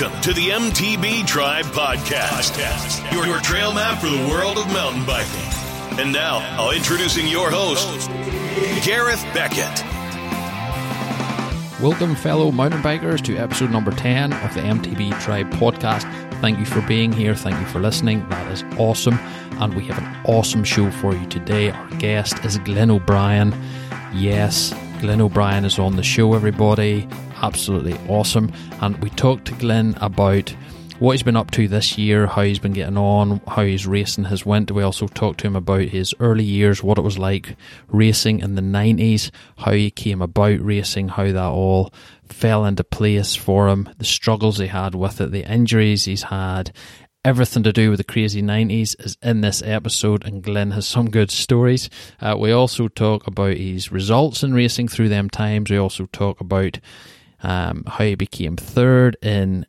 Welcome to the MTB Tribe Podcast, your, your trail map for the world of mountain biking. And now, I'll introducing your host, Gareth Beckett. Welcome, fellow mountain bikers, to episode number 10 of the MTB Tribe podcast. Thank you for being here. Thank you for listening. That is awesome. And we have an awesome show for you today. Our guest is Glenn O'Brien. Yes, Glenn O'Brien is on the show, everybody. Absolutely awesome. And we talked to Glenn about what he's been up to this year, how he's been getting on, how his racing has went. We also talked to him about his early years, what it was like racing in the 90s, how he came about racing, how that all fell into place for him, the struggles he had with it, the injuries he's had, everything to do with the crazy 90s is in this episode, and Glenn has some good stories. Uh, we also talk about his results in racing through them times. We also talk about um, how he became third in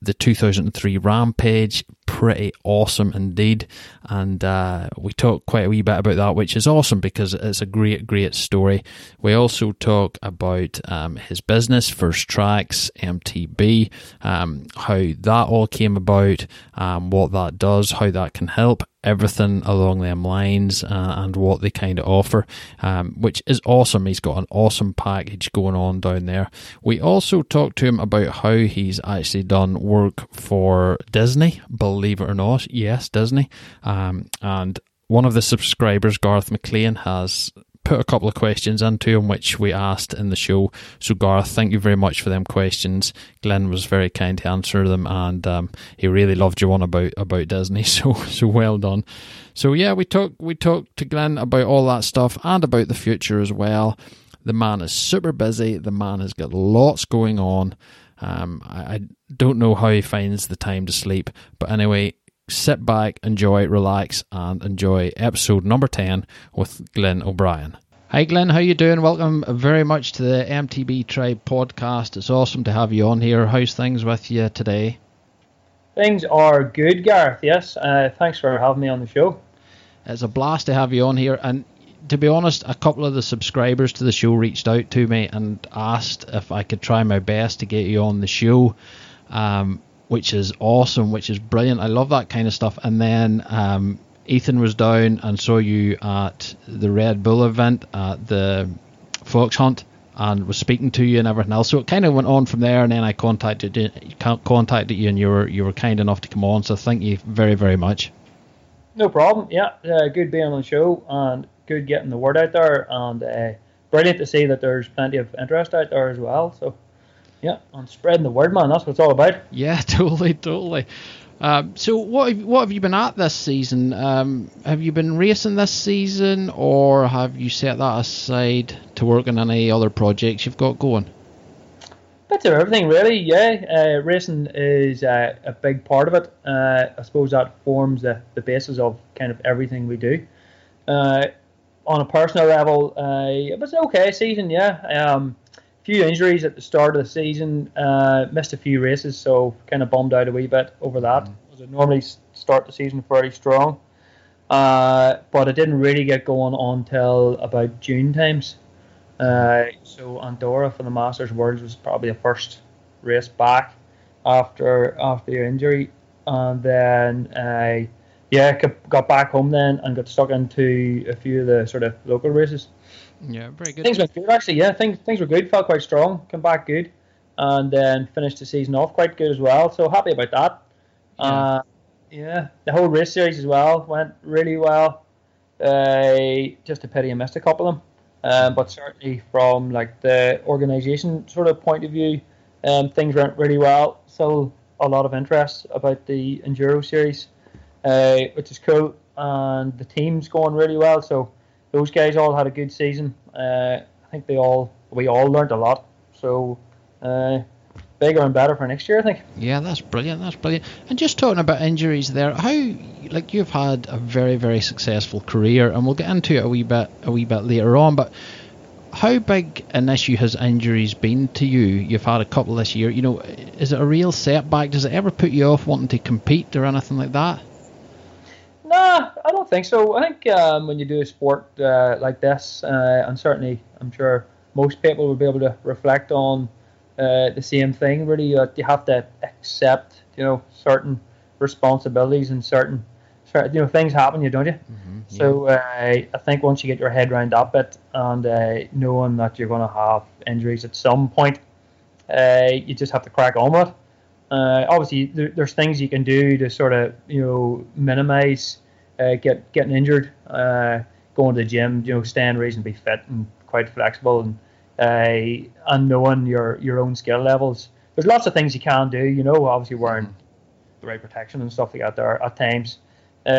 the 2003 Rampage. Pretty awesome indeed. And uh, we talk quite a wee bit about that, which is awesome because it's a great, great story. We also talk about um, his business, First Tracks, MTB, um, how that all came about, um, what that does, how that can help, everything along them lines uh, and what they kind of offer, um, which is awesome. He's got an awesome package going on down there. We also talked to him about how he's actually done work for Disney, believe it or not. Yes, Disney. Um, and one of the subscribers, Garth McLean, has put a couple of questions into him, which we asked in the show. So, Garth, thank you very much for them questions. Glenn was very kind to answer them, and um, he really loved your one about about Disney. So, so well done. So, yeah, we talked we talked to Glenn about all that stuff and about the future as well. The man is super busy. The man has got lots going on. Um, I, I don't know how he finds the time to sleep, but anyway, sit back, enjoy, relax, and enjoy episode number 10 with Glenn O'Brien. Hi Glenn, how you doing? Welcome very much to the MTB Tribe podcast. It's awesome to have you on here. How's things with you today? Things are good, Gareth. Yes, uh, thanks for having me on the show. It's a blast to have you on here. And to be honest, a couple of the subscribers to the show reached out to me and asked if I could try my best to get you on the show. Um, which is awesome, which is brilliant. I love that kind of stuff. And then um, Ethan was down and saw you at the Red Bull event at the Fox Hunt and was speaking to you and everything else. So it kind of went on from there, and then I contacted you, contacted you, and you were you were kind enough to come on. So thank you very very much. No problem. Yeah, uh, good being on the show and good getting the word out there, and uh, brilliant to see that there's plenty of interest out there as well. So yeah, on spreading the word, man. That's what it's all about. Yeah, totally, totally. Um, so what have, what have you been at this season? Um, have you been racing this season, or have you set that aside to work on any other projects you've got going? Bits of everything, really. Yeah, uh, racing is uh, a big part of it. Uh, I suppose that forms the, the basis of kind of everything we do. On a personal level, uh, it was an okay season. Yeah. Um, few injuries at the start of the season. Uh, missed a few races, so kind of bummed out a wee bit over that. Mm. Normally start the season fairly strong, uh, but it didn't really get going until about June times. Uh, so Andorra for the Masters Worlds was probably the first race back after after your injury, and then uh, yeah, got back home then and got stuck into a few of the sort of local races. Yeah, very good. Things went good actually. Yeah, things things were good. Felt quite strong. Come back good, and then finished the season off quite good as well. So happy about that. Yeah. Uh, yeah, the whole race series as well went really well. Uh, just a pity I missed a couple of them, um, but certainly from like the organisation sort of point of view, um, things went really well. So a lot of interest about the enduro series, uh, which is cool, and the team's going really well. So those guys all had a good season. Uh, I think they all we all learned a lot. So uh, bigger and better for next year, I think. Yeah, that's brilliant. That's brilliant. And just talking about injuries there, how like you've had a very very successful career, and we'll get into it a wee bit a wee bit later on, but. How big an issue has injuries been to you? You've had a couple this year. You know, is it a real setback? Does it ever put you off wanting to compete or anything like that? Nah, I don't think so. I think um, when you do a sport uh, like this, uh, and certainly I'm sure most people will be able to reflect on uh, the same thing. Really, you have to accept you know certain responsibilities and certain certain you know things happen you don't you mm-hmm, yeah. so uh, I think once you get your head around that bit and uh, knowing that you're going to have injuries at some point uh, you just have to crack on with it uh, obviously there, there's things you can do to sort of you know minimize uh, get getting injured uh, going to the gym you know staying reasonably fit and quite flexible and and knowing your your own skill levels there's lots of things you can do you know obviously wearing mm-hmm. the right protection and stuff like that there at times uh,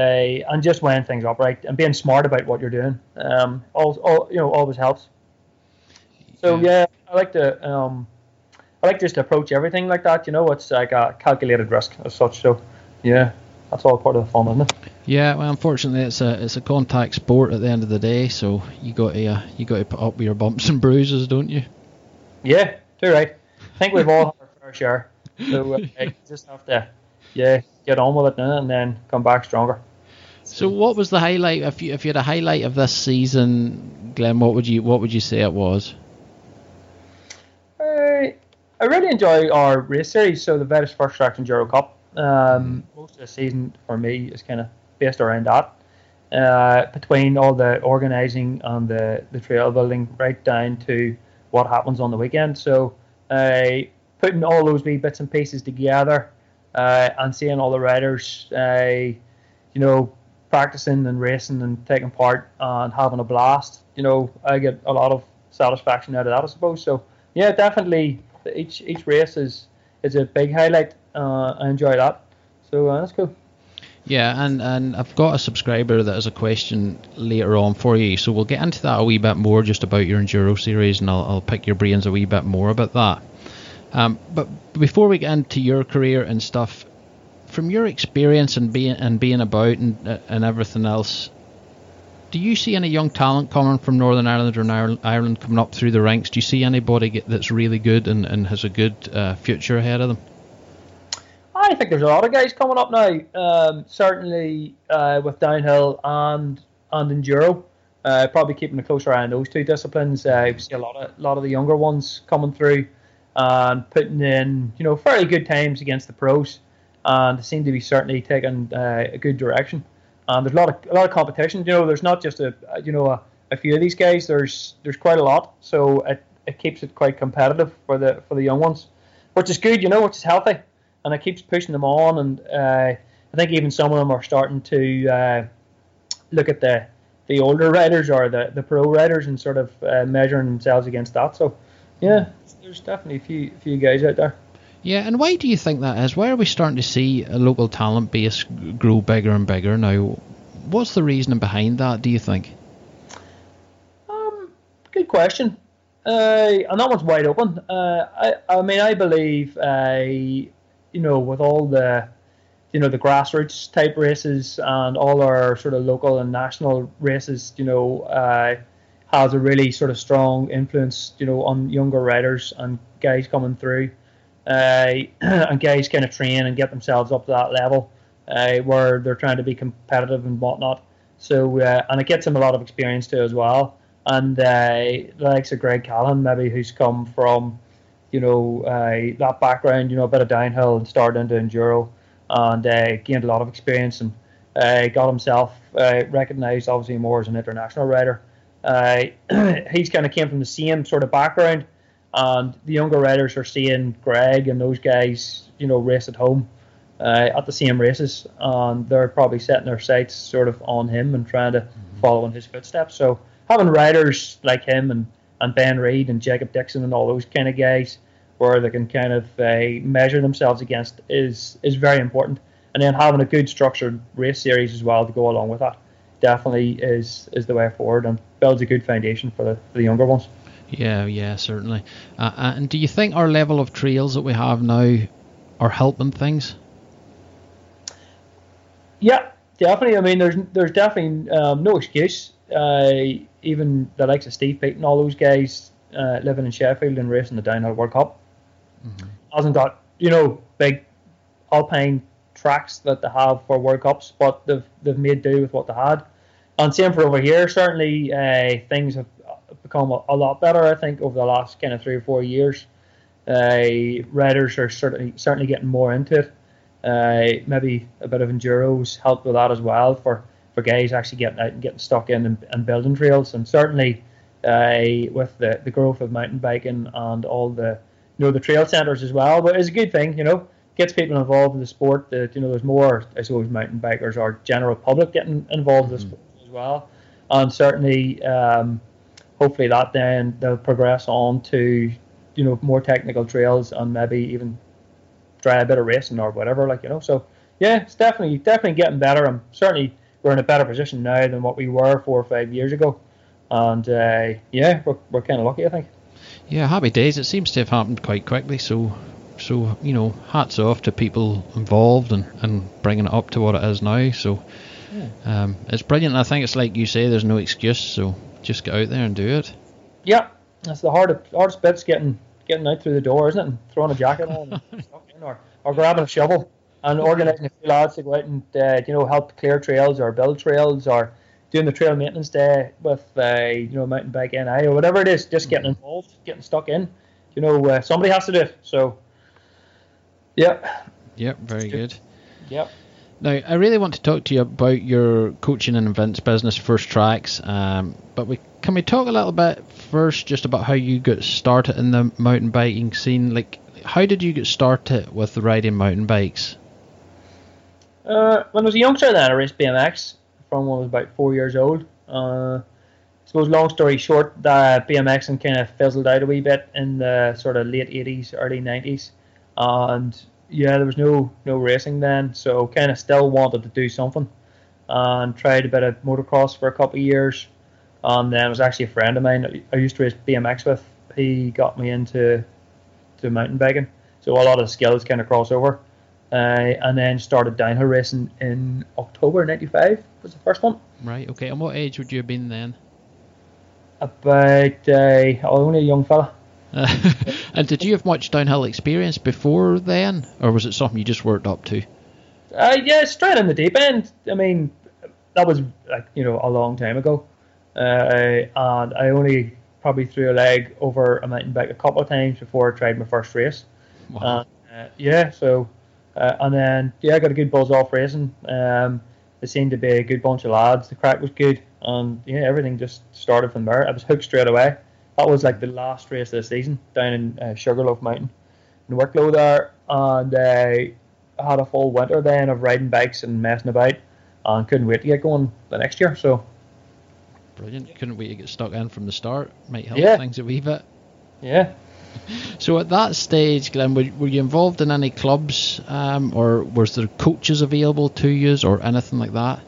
and just weighing things up right and being smart about what you're doing. Um, all, all you know always helps. So yeah, yeah I like to um, I like just to approach everything like that. You know, it's like a calculated risk as such. So yeah, that's all part of the fun, isn't it? Yeah, well, unfortunately, it's a it's a contact sport at the end of the day. So you got to uh, you got to put up with your bumps and bruises, don't you? Yeah, too right. I think we've all had our fair share. So uh, just have to yeah get on with it now and then come back stronger. So, what was the highlight? If you if you had a highlight of this season, Glenn, what would you what would you say it was? Uh, I really enjoy our race series. So the Vettus First Track Enduro Cup. Um. Most of the season for me is kind of based around that. Uh, between all the organising and the, the trail building, right down to what happens on the weekend. So, uh, putting all those wee bits and pieces together uh, and seeing all the riders, you know, practicing and racing and taking part and having a blast. You know, I get a lot of satisfaction out of that, I suppose. So yeah, definitely each each race is is a big highlight. Uh, I enjoy that. So uh, that's cool. Yeah, and, and I've got a subscriber that has a question later on for you, so we'll get into that a wee bit more just about your enduro series, and I'll, I'll pick your brains a wee bit more about that. Um, but before we get into your career and stuff, from your experience and being and being about and uh, and everything else, do you see any young talent coming from Northern Ireland or Ireland coming up through the ranks? Do you see anybody that's really good and, and has a good uh, future ahead of them? I think there's a lot of guys coming up now. Um, certainly uh, with downhill and and enduro. Uh, probably keeping a closer eye on those two disciplines. Uh, we see a lot of a lot of the younger ones coming through and putting in you know fairly good times against the pros, and they seem to be certainly taking uh, a good direction. And there's a lot of a lot of competition. You know, there's not just a you know a, a few of these guys. There's there's quite a lot, so it, it keeps it quite competitive for the for the young ones, which is good. You know, which is healthy, and it keeps pushing them on. And uh, I think even some of them are starting to uh, look at the the older riders or the, the pro riders and sort of uh, measuring themselves against that. So, yeah, there's definitely a few few guys out there. Yeah, and why do you think that is? Why are we starting to see a local talent base grow bigger and bigger now? What's the reasoning behind that? Do you think? Um, good question. Uh, and that one's wide open. Uh, I, I mean, I believe, uh, you know, with all the, you know, the grassroots type races and all our sort of local and national races, you know, uh, has a really sort of strong influence, you know, on younger riders and guys coming through, uh, and guys kind of train and get themselves up to that level uh, where they're trying to be competitive and whatnot. So uh, and it gets them a lot of experience too as well. And uh, the likes of Greg Callaghan, maybe who's come from, you know, uh, that background, you know, a bit of downhill and started into enduro, and uh, gained a lot of experience and got himself recognised obviously more as an international rider. Uh, he's kind of came from the same sort of background, and the younger riders are seeing Greg and those guys, you know, race at home uh, at the same races, and they're probably setting their sights sort of on him and trying to mm-hmm. follow in his footsteps. So having riders like him and, and Ben Reid and Jacob Dickson and all those kind of guys where they can kind of uh, measure themselves against is is very important. And then having a good structured race series as well to go along with that definitely is is the way forward and builds a good foundation for the, for the younger ones. Yeah, yeah, certainly. Uh, uh, and do you think our level of trails that we have now are helping things? Yeah, definitely. I mean, there's there's definitely um, no excuse. Uh, even the likes of Steve Peat and all those guys uh, living in Sheffield and racing the Downhill World Cup mm-hmm. hasn't got you know big alpine tracks that they have for World Cups, but they've they've made do with what they had. And same for over here. Certainly, uh, things have become a, a, lot better. I think over the last kind of three or four years. Uh, riders are certainly certainly getting more into it. Uh, maybe a bit of enduros helped with that as well for, for guys actually getting out and getting stuck in and, and building trails. And certainly uh, with the, the growth of mountain biking and all the you know the trail centres as well. But it's a good thing, you know, gets people involved in the sport. That you know there's more, I suppose, mountain bikers or general public getting involved mm-hmm. in the sport as well. And certainly, um, hopefully that then they'll progress on to you know more technical trails and maybe even try a bit of racing or whatever, like you know. So yeah, it's definitely definitely getting better. I'm certainly we're in a better position now than what we were four or five years ago, and uh, yeah, we're we're kind of lucky, I think. Yeah, happy days. It seems to have happened quite quickly. So, so you know, hats off to people involved and, and bringing it up to what it is now. So, yeah. um, it's brilliant. I think it's like you say, there's no excuse. So just get out there and do it. Yeah, that's the hardest hardest bit's getting getting out through the door, isn't it? And throwing a jacket on, or or grabbing a shovel and organising a few lads to go out and uh, you know help clear trails or build trails or doing the trail maintenance day with uh, you know mountain bike NI or whatever it is. Just getting involved, getting stuck in. You know, uh, somebody has to do it. So, yeah. Yep. Very good. Yep. Now, I really want to talk to you about your coaching and events business, First Tracks. Um, but we can we talk a little bit first, just about how you got started in the mountain biking scene? Like, how did you get started with riding mountain bikes? Uh, when I was a youngster, then I raced BMX from when I was about four years old. Uh, I suppose, long story short, the BMX and kind of fizzled out a wee bit in the sort of late 80s, early 90s, and yeah, there was no no racing then, so kind of still wanted to do something, and tried a bit of motocross for a couple of years, and then it was actually a friend of mine I used to race BMX with. He got me into to mountain biking, so a lot of skills kind of cross over. Uh, and then started downhill racing in October '95 was the first one. Right. Okay. And what age would you have been then? About uh, only a young fella. and did you have much downhill experience before then, or was it something you just worked up to? Uh, yeah, straight in the deep end. I mean, that was like you know a long time ago, uh, and I only probably threw a leg over a mountain bike a couple of times before I tried my first race. Wow. Uh, yeah, so uh, and then yeah, I got a good buzz off racing. Um, it seemed to be a good bunch of lads. The crack was good, and yeah, everything just started from there. I was hooked straight away. That was like the last race of the season down in uh, Sugarloaf Mountain in Wicklow there, and uh, I had a full winter then of riding bikes and messing about, and couldn't wait to get going the next year. So brilliant! Couldn't wait to get stuck in from the start. Might help yeah. things a wee bit. Yeah. So at that stage, Glenn, were, were you involved in any clubs, um, or was there coaches available to you, or anything like that?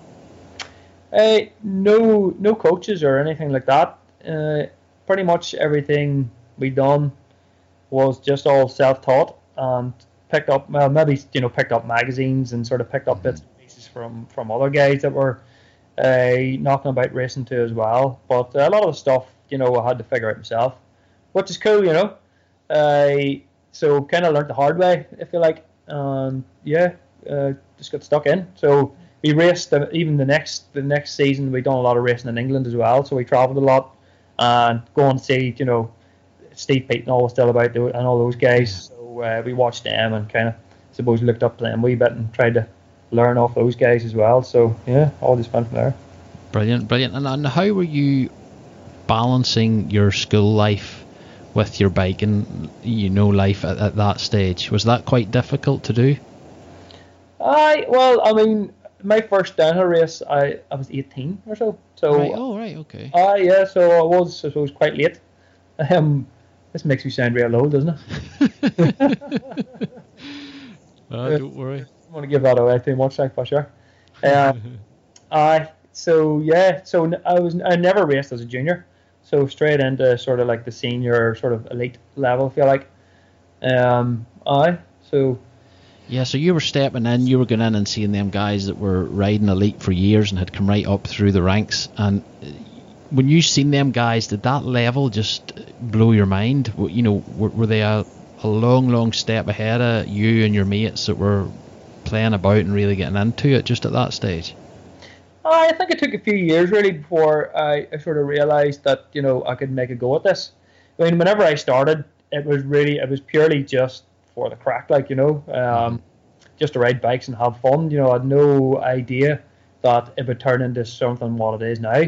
Uh, no, no coaches or anything like that. Uh, pretty much everything we done was just all self-taught and picked up. Well, maybe you know, picked up magazines and sort of picked up bits and pieces from from other guys that were uh, knocking about racing too as well. But a lot of the stuff, you know, I had to figure out myself, which is cool, you know. Uh, so kind of learned the hard way, if you like. Um, yeah, uh, just got stuck in. So we raced the, even the next the next season. We done a lot of racing in England as well. So we travelled a lot and go and see you know Steve Peat and all was still about the, and all those guys. So uh, we watched them and kind of suppose looked up to them a wee bit and tried to learn off those guys as well. So yeah, all just fun from there. Brilliant, brilliant. And, and how were you balancing your school life with your bike and you know life at, at that stage. Was that quite difficult to do? I well, I mean, my first downhill race, I, I was 18 or so. So right. oh right, okay. Ah, uh, yeah. So I was I was quite late. Um, this makes me sound real old, doesn't it? uh, don't worry. I want to give that away too much, like for sure. Um, I so yeah, so I was I never raced as a junior. So straight into sort of like the senior sort of elite level, I feel like. Um, aye. So. Yeah, so you were stepping in, you were going in and seeing them guys that were riding elite for years and had come right up through the ranks. And uh, when you seen them guys, did that level just blow your mind? You know, were, were they a, a long, long step ahead of you and your mates that were playing about and really getting into it just at that stage? I think it took a few years really before I, I sort of realised that you know I could make a go at this. I mean, whenever I started it was really it was purely just for the crack, like you know, um, just to ride bikes and have fun. You know, I had no idea that it would turn into something what it is now,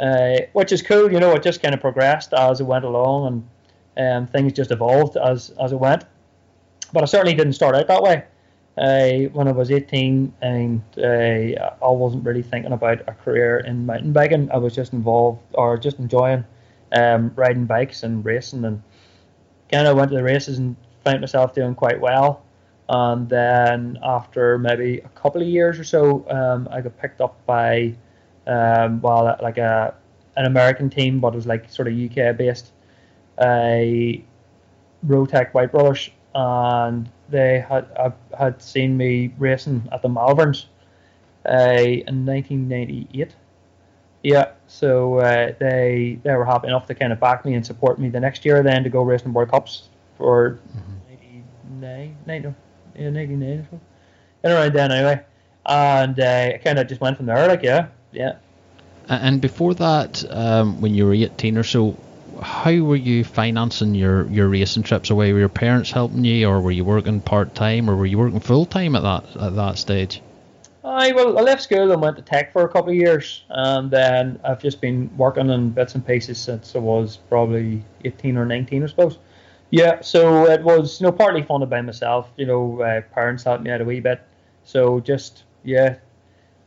uh, which is cool. You know, it just kind of progressed as it went along, and um, things just evolved as as it went. But I certainly didn't start out that way. Uh, when I was 18, and uh, I wasn't really thinking about a career in mountain biking. I was just involved or just enjoying um, riding bikes and racing, and kind of went to the races and found myself doing quite well. And then after maybe a couple of years or so, um, I got picked up by um, well, like a an American team, but it was like sort of UK based, a uh, Rotec White Brothers, and they had uh, had seen me racing at the Malverns uh, in 1998. Yeah, so uh, they they were happy enough to kind of back me and support me the next year, then to go racing World Cups for mm-hmm. 99, 99, yeah, 99 or so. And around then anyway. And uh, kind of just went from there, like, yeah, yeah. And before that, um, when you were 18 or so, how were you financing your, your racing trips away? Were your parents helping you, or were you working part time, or were you working full time at that at that stage? I well, I left school and went to tech for a couple of years, and then I've just been working on bits and pieces since I was probably 18 or 19, I suppose. Yeah, so it was you know partly funded by myself. You know, uh, parents helped me out a wee bit, so just yeah,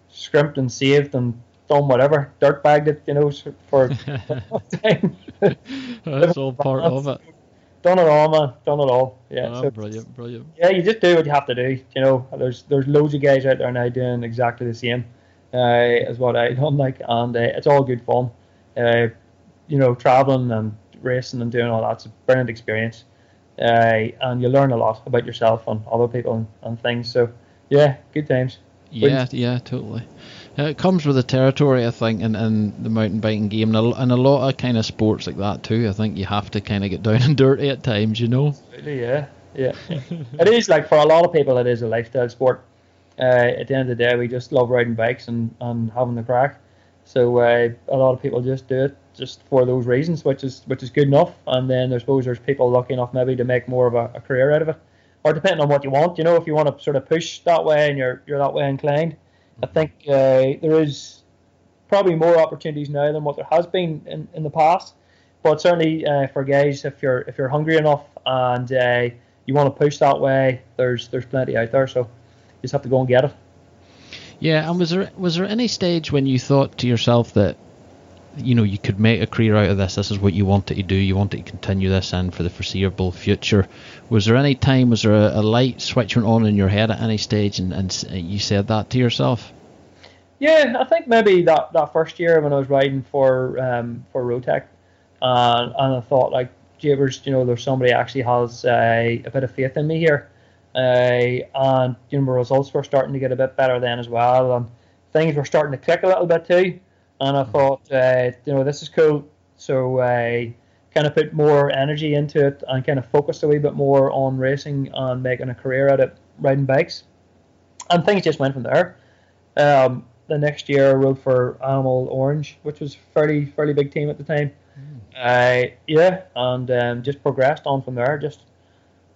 scrimped and saved and done whatever, dirt bagged it, you know, for time. That's all part of it. Done it all, man. Done it all. Yeah. Oh, so, brilliant, brilliant. Yeah, you just do what you have to do. You know, there's there's loads of guys out there now doing exactly the same uh, as what I done, like, and uh, it's all good fun. Uh, you know, traveling and racing and doing all that's a brilliant experience. Uh, and you learn a lot about yourself and other people and, and things. So, yeah, good times. Yeah, yeah, totally. It comes with the territory, I think, in, in the mountain biking game, and a, and a lot of kind of sports like that too. I think you have to kind of get down and dirty at times, you know. Yeah, yeah. it is like for a lot of people, it is a lifestyle sport. Uh, at the end of the day, we just love riding bikes and, and having the crack. So uh, a lot of people just do it just for those reasons, which is which is good enough. And then I suppose there's people lucky enough maybe to make more of a, a career out of it, or depending on what you want. You know, if you want to sort of push that way and you're you're that way inclined, I think uh, there is probably more opportunities now than what there has been in, in the past. But certainly uh, for guys, if you're if you're hungry enough and uh, you want to push that way, there's there's plenty out there. So you just have to go and get it. Yeah, and was there was there any stage when you thought to yourself that you know you could make a career out of this? This is what you wanted to do. You wanted to continue this and for the foreseeable future. Was there any time? Was there a, a light switch went on in your head at any stage, and, and you said that to yourself? Yeah, I think maybe that, that first year when I was riding for um, for Rotec, and and I thought like, Jabers, you know, there's somebody actually has uh, a bit of faith in me here, uh, and you know, my results were starting to get a bit better then as well, and things were starting to click a little bit too, and I thought, uh, you know, this is cool, so I kind of put more energy into it and kind of focused a wee bit more on racing and making a career out of riding bikes, and things just went from there. Um, the next year I rode for Animal Orange, which was fairly fairly big team at the time. Mm. Uh, yeah, and um, just progressed on from there. Just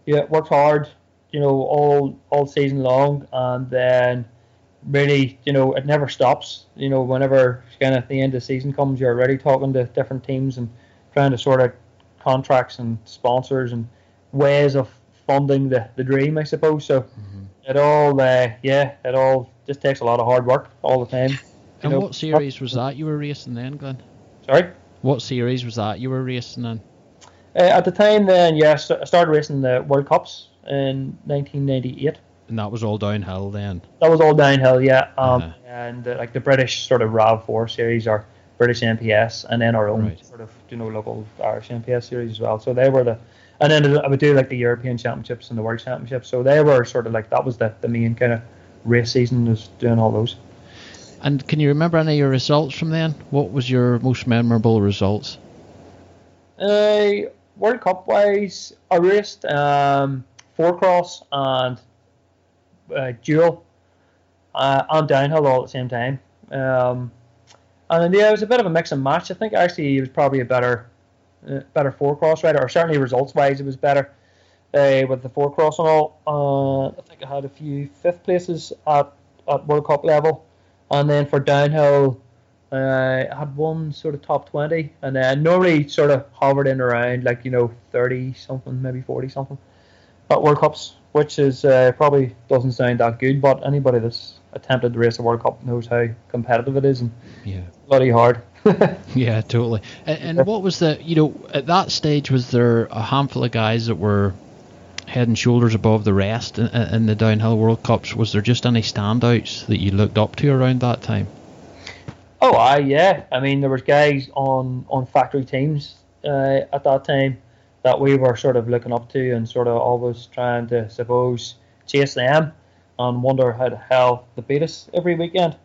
yeah, worked hard, you know, all all season long, and then really, you know, it never stops. You know, whenever kind of the end of the season comes, you're already talking to different teams and trying to sort of contracts and sponsors and ways of funding the, the dream, I suppose. So mm-hmm. it all, uh, yeah, it all just takes a lot of hard work all the time. And know. what series was that you were racing then, Glenn? Sorry? What series was that you were racing then? Uh, at the time, then, yes, I started racing the World Cups in 1998. And that was all downhill then? That was all downhill, yeah. Um, uh-huh. And uh, like the British sort of RAV4 series or British NPS, and then our own right. sort of, you know, local Irish NPS series as well. So they were the. And then I would do like the European Championships and the World Championships. So they were sort of like that was the, the main kind of race season is doing all those. And can you remember any of your results from then? What was your most memorable results? Uh, World Cup wise, I raced um, four cross and uh, dual uh, and downhill all at the same time. Um, and yeah, it was a bit of a mix and match. I think actually it was probably a better uh, better four cross rider, or certainly results wise, it was better uh, with the four cross and all. Uh, I think I had a few fifth places at, at World Cup level, and then for downhill, uh, I had one sort of top twenty, and then normally sort of hovered in around like you know thirty something, maybe forty something at World Cups, which is uh, probably doesn't sound that good, but anybody that's attempted to race a World Cup knows how competitive it is and yeah, bloody hard. yeah, totally. And, and what was the you know at that stage was there a handful of guys that were head and shoulders above the rest in, in the downhill World Cups? Was there just any standouts that you looked up to around that time? Oh, I yeah. I mean, there was guys on on factory teams uh, at that time that we were sort of looking up to and sort of always trying to suppose chase them and wonder how the hell they beat us every weekend.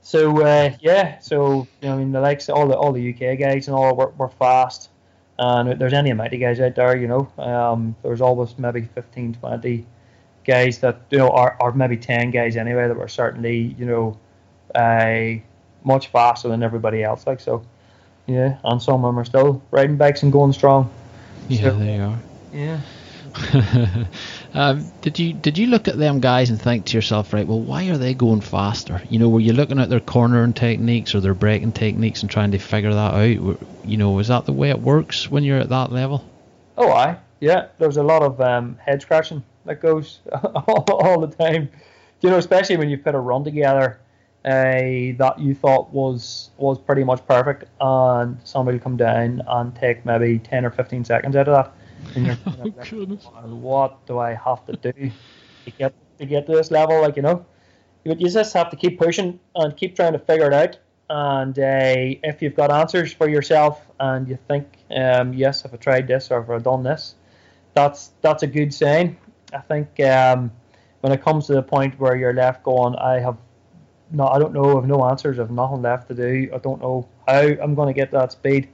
So uh, yeah, so you know, I mean the likes all the all the UK guys and all were, were fast, and if there's any amount of guys out there, you know. Um, there's always maybe 15, 20 guys that you know are, or maybe 10 guys anyway that were certainly you know, uh, much faster than everybody else. Like so, yeah, and some of them are still riding bikes and going strong. Yeah, so, they are. Yeah. um, did you did you look at them guys and think to yourself, right? Well, why are they going faster? You know, were you looking at their cornering techniques or their braking techniques and trying to figure that out? You know, is that the way it works when you're at that level? Oh, I yeah. There's a lot of um, head scratching that goes all, all, the time. You know, especially when you put a run together uh, that you thought was was pretty much perfect, and somebody will come down and take maybe ten or fifteen seconds out of that and you're oh, what do I have to do to get to get to this level? Like you know, you, you just have to keep pushing and keep trying to figure it out. And uh, if you've got answers for yourself and you think, um, yes, if I tried this or if I done this, that's that's a good sign. I think um, when it comes to the point where you're left going, I have no, I don't know, I have no answers, I have nothing left to do. I don't know how I'm going to get that speed.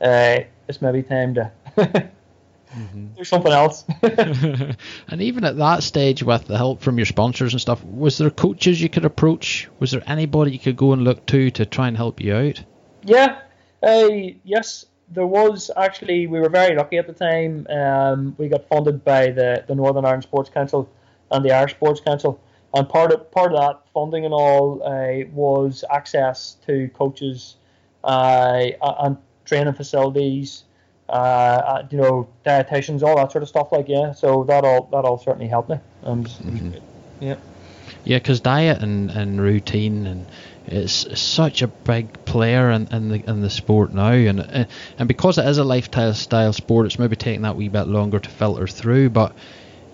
Uh, it's maybe time to Mm-hmm. Do something else. and even at that stage, with the help from your sponsors and stuff, was there coaches you could approach? Was there anybody you could go and look to to try and help you out? Yeah, uh, yes, there was actually. We were very lucky at the time. Um, we got funded by the, the Northern Ireland Sports Council and the Irish Sports Council, and part of part of that funding and all uh, was access to coaches uh, and training facilities uh, uh, you know, dietitians, all that sort of stuff. Like yeah, so that all that all certainly helped me. Um, mm-hmm. Yeah. Yeah, because diet and, and routine and it's such a big player in, in the in the sport now, and uh, and because it is a lifestyle style sport, it's maybe taking that wee bit longer to filter through. But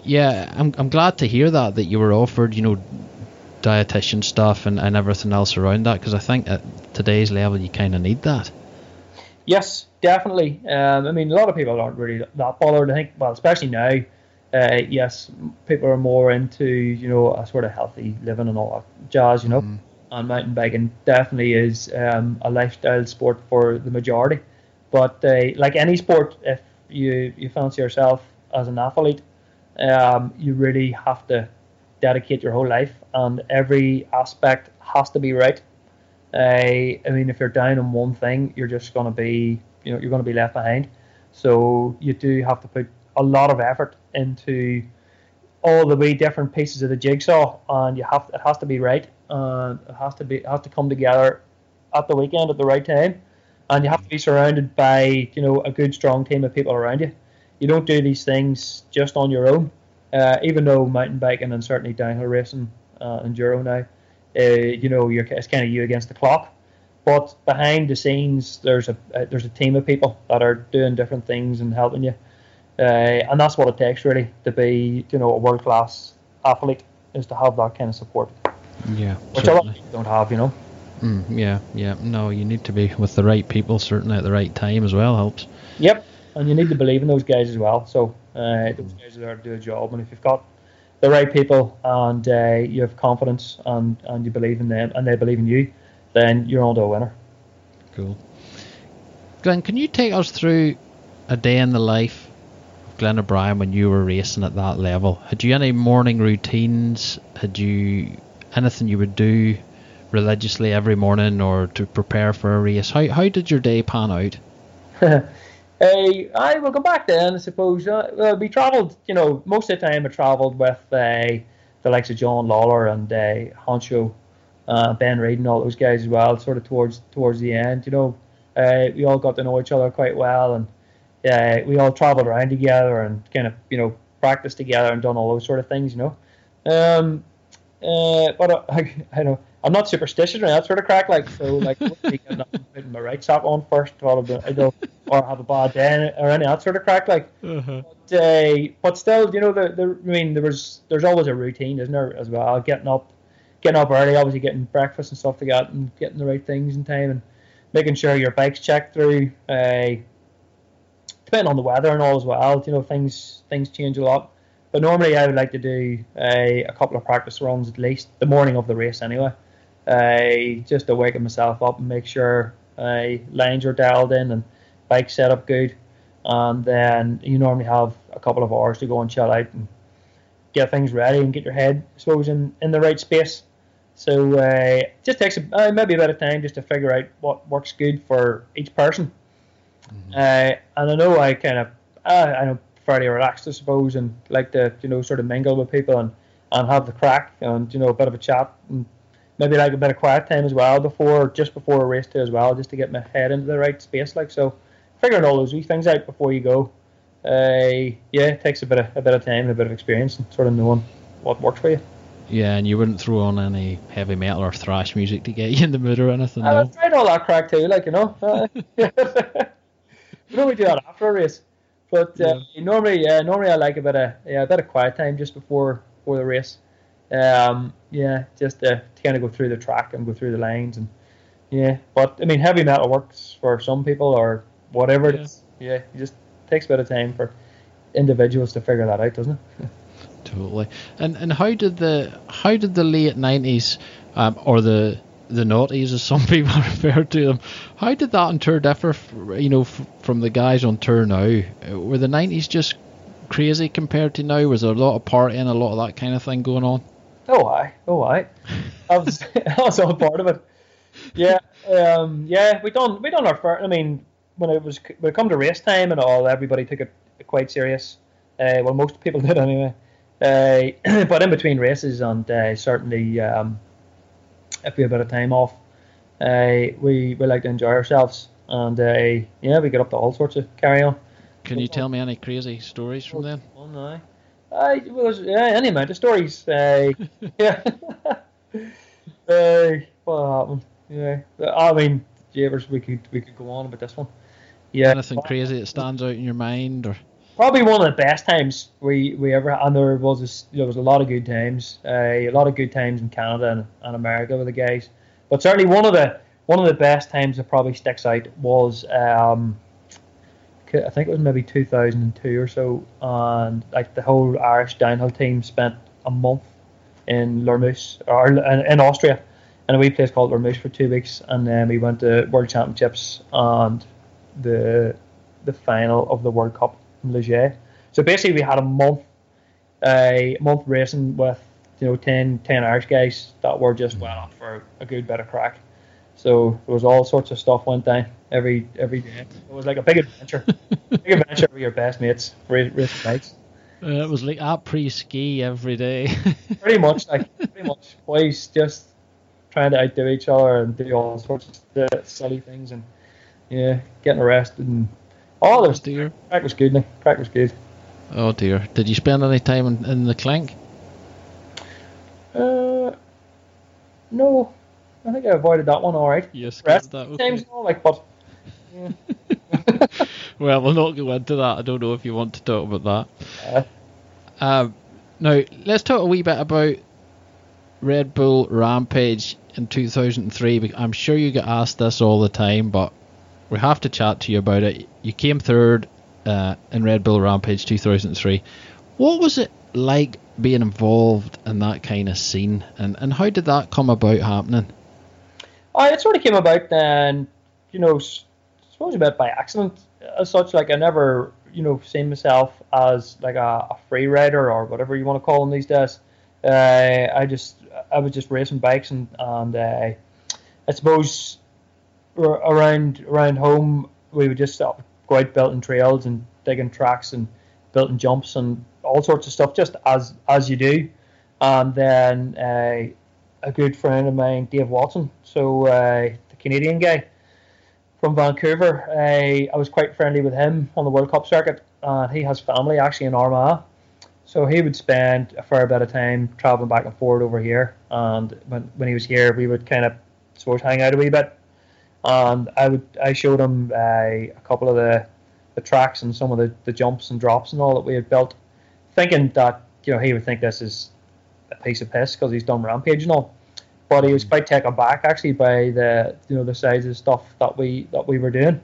yeah, I'm I'm glad to hear that that you were offered, you know, dietitian stuff and, and everything else around that, because I think at today's level you kind of need that. Yes, definitely. Um, I mean, a lot of people aren't really that bothered. I think, well, especially now. Uh, yes, people are more into you know a sort of healthy living and all that jazz, you know. Mm. And mountain biking definitely is um, a lifestyle sport for the majority. But uh, like any sport, if you you fancy yourself as an athlete, um, you really have to dedicate your whole life, and every aspect has to be right. Uh, I mean, if you're down on one thing, you're just going to be you know you're going to be left behind. So you do have to put a lot of effort into all the way different pieces of the jigsaw, and you have it has to be right, and it has to be it has to come together at the weekend at the right time, and you have to be surrounded by you know a good strong team of people around you. You don't do these things just on your own. Uh, even though mountain biking and certainly downhill racing, uh, enduro now, uh, you know, you're, it's kind of you against the clock. But behind the scenes, there's a uh, there's a team of people that are doing different things and helping you, uh, and that's what it takes really to be you know a world class athlete is to have that kind of support. Yeah, which certainly. a lot of people don't have, you know. Mm, yeah, yeah. No, you need to be with the right people, certainly at the right time as well helps. Yep, and you need to believe in those guys as well. So uh, those guys are there to do a job, and if you've got the right people and uh, you have confidence and, and you believe in them and they believe in you, then you're on to a winner. Cool. Glenn, can you take us through a day in the life of Glenn O'Brien when you were racing at that level? Had you any morning routines? Had you anything you would do religiously every morning or to prepare for a race? How how did your day pan out? Uh, I will go back then, I suppose. Uh, we travelled, you know, most of the time I travelled with uh, the likes of John Lawler and uh, Honcho, uh, Ben Reid, and all those guys as well. Sort of towards towards the end, you know, uh, we all got to know each other quite well, and uh, we all travelled around together and kind of, you know, practiced together and done all those sort of things, you know. Um, but I, I know I'm not superstitious or that sort of crack. Like so, like putting my right sock on first, or, or have a bad day or any that sort of crack. Like, uh-huh. but, uh, but still, you know, the, the I mean, there was there's always a routine, isn't there, as well? Getting up, getting up early, obviously getting breakfast and stuff like that, and getting the right things in time, and making sure your bike's checked through. Uh, depending on the weather and all as well, you know, things things change a lot. But normally, I would like to do a, a couple of practice runs at least the morning of the race, anyway. Uh, just to wake myself up and make sure uh, lines are dialed in and bike set up good. And then you normally have a couple of hours to go and chill out and get things ready and get your head, I suppose, in, in the right space. So uh, it just takes a, uh, maybe a bit of time just to figure out what works good for each person. Mm-hmm. Uh, and I know I kind of, uh, I know fairly relaxed, I suppose, and like to you know sort of mingle with people and and have the crack and you know a bit of a chat and maybe like a bit of quiet time as well before just before a race too as well, just to get my head into the right space. Like so, figuring all those wee things out before you go. Uh, yeah, it takes a bit of a bit of time and a bit of experience and sort of knowing what works for you. Yeah, and you wouldn't throw on any heavy metal or thrash music to get you in the mood or anything. I've no? tried all that crack too, like you know. Uh, we normally do that after a race. But uh, yeah. normally, yeah, normally I like a bit of yeah, a bit of quiet time just before before the race. Um, yeah, just to, to kind of go through the track and go through the lines and yeah. But I mean, heavy metal works for some people or whatever yeah. it is. Yeah, it just takes a bit of time for individuals to figure that out, doesn't it? totally. And and how did the how did the late nineties um, or the the noughties, as some people refer to them. How did that on tour differ, you know, from the guys on tour now? Were the '90s just crazy compared to now? Was there a lot of partying, a lot of that kind of thing going on? Oh, I, oh, I. I was, I was all part of it. Yeah, um, yeah. We done, we done our first. I mean, when it was, when it come to race time and all, everybody took it quite serious. Uh, well, most people did anyway. Uh, but in between races and uh, certainly. Um, if we have a bit of time off, uh, we we like to enjoy ourselves, and uh, yeah, we get up to all sorts of carry on. Can you tell me any crazy stories from then? Oh no, I well, there's yeah, any amount of stories. Uh, yeah, uh, what happened? Yeah, I mean, Javers, we could we could go on about this one. Yeah, anything crazy that stands out in your mind, or probably one of the best times we, we ever had and there was a, there was a lot of good times uh, a lot of good times in Canada and, and America with the guys but certainly one of the one of the best times that probably sticks out was um, I think it was maybe 2002 or so and like the whole Irish downhill team spent a month in Lormus or in Austria in a wee place called Lormus for two weeks and then we went to World Championships and the the final of the World Cup Ligier. So basically, we had a month, a month racing with you know 10, 10 Irish guys that were just mm. went off for a good bit of crack. So there was all sorts of stuff went down every every day. It was like a big adventure, big adventure with your best mates racing bikes. Uh, it was like après ski every day. pretty much, like pretty much, boys just trying to outdo each other and do all sorts of silly things and yeah, getting arrested and Oh, there's dear. Crack was good. Crack was good. Oh dear. Did you spend any time in, in the clink? Uh, no. I think I avoided that one. All right. Yes. That. Okay. Times, all like, but. Yeah. well, we'll not go into that. I don't know if you want to talk about that. Uh, um, now, let's talk a wee bit about Red Bull Rampage in 2003. I'm sure you get asked this all the time, but we have to chat to you about it. You came third uh, in Red Bull Rampage 2003. What was it like being involved in that kind of scene, and, and how did that come about happening? Oh, it sort of came about then, you know, suppose a bit by accident as such. Like I never, you know, seen myself as like a, a free rider or whatever you want to call them these days. Uh, I just, I was just racing bikes and and uh, I suppose around around home we would just go out building trails and digging tracks and building jumps and all sorts of stuff, just as as you do. And then uh, a good friend of mine, Dave Watson, so uh, the Canadian guy from Vancouver, uh, I was quite friendly with him on the World Cup circuit. And he has family actually in Armagh. So he would spend a fair bit of time traveling back and forth over here. And when, when he was here, we would kind of suppose hang out a wee bit. And I would I showed him uh, a couple of the, the tracks and some of the, the jumps and drops and all that we had built, thinking that you know he would think this is a piece of piss because he's done Rampage and all. But he was quite taken back actually by the you know the size of stuff that we that we were doing.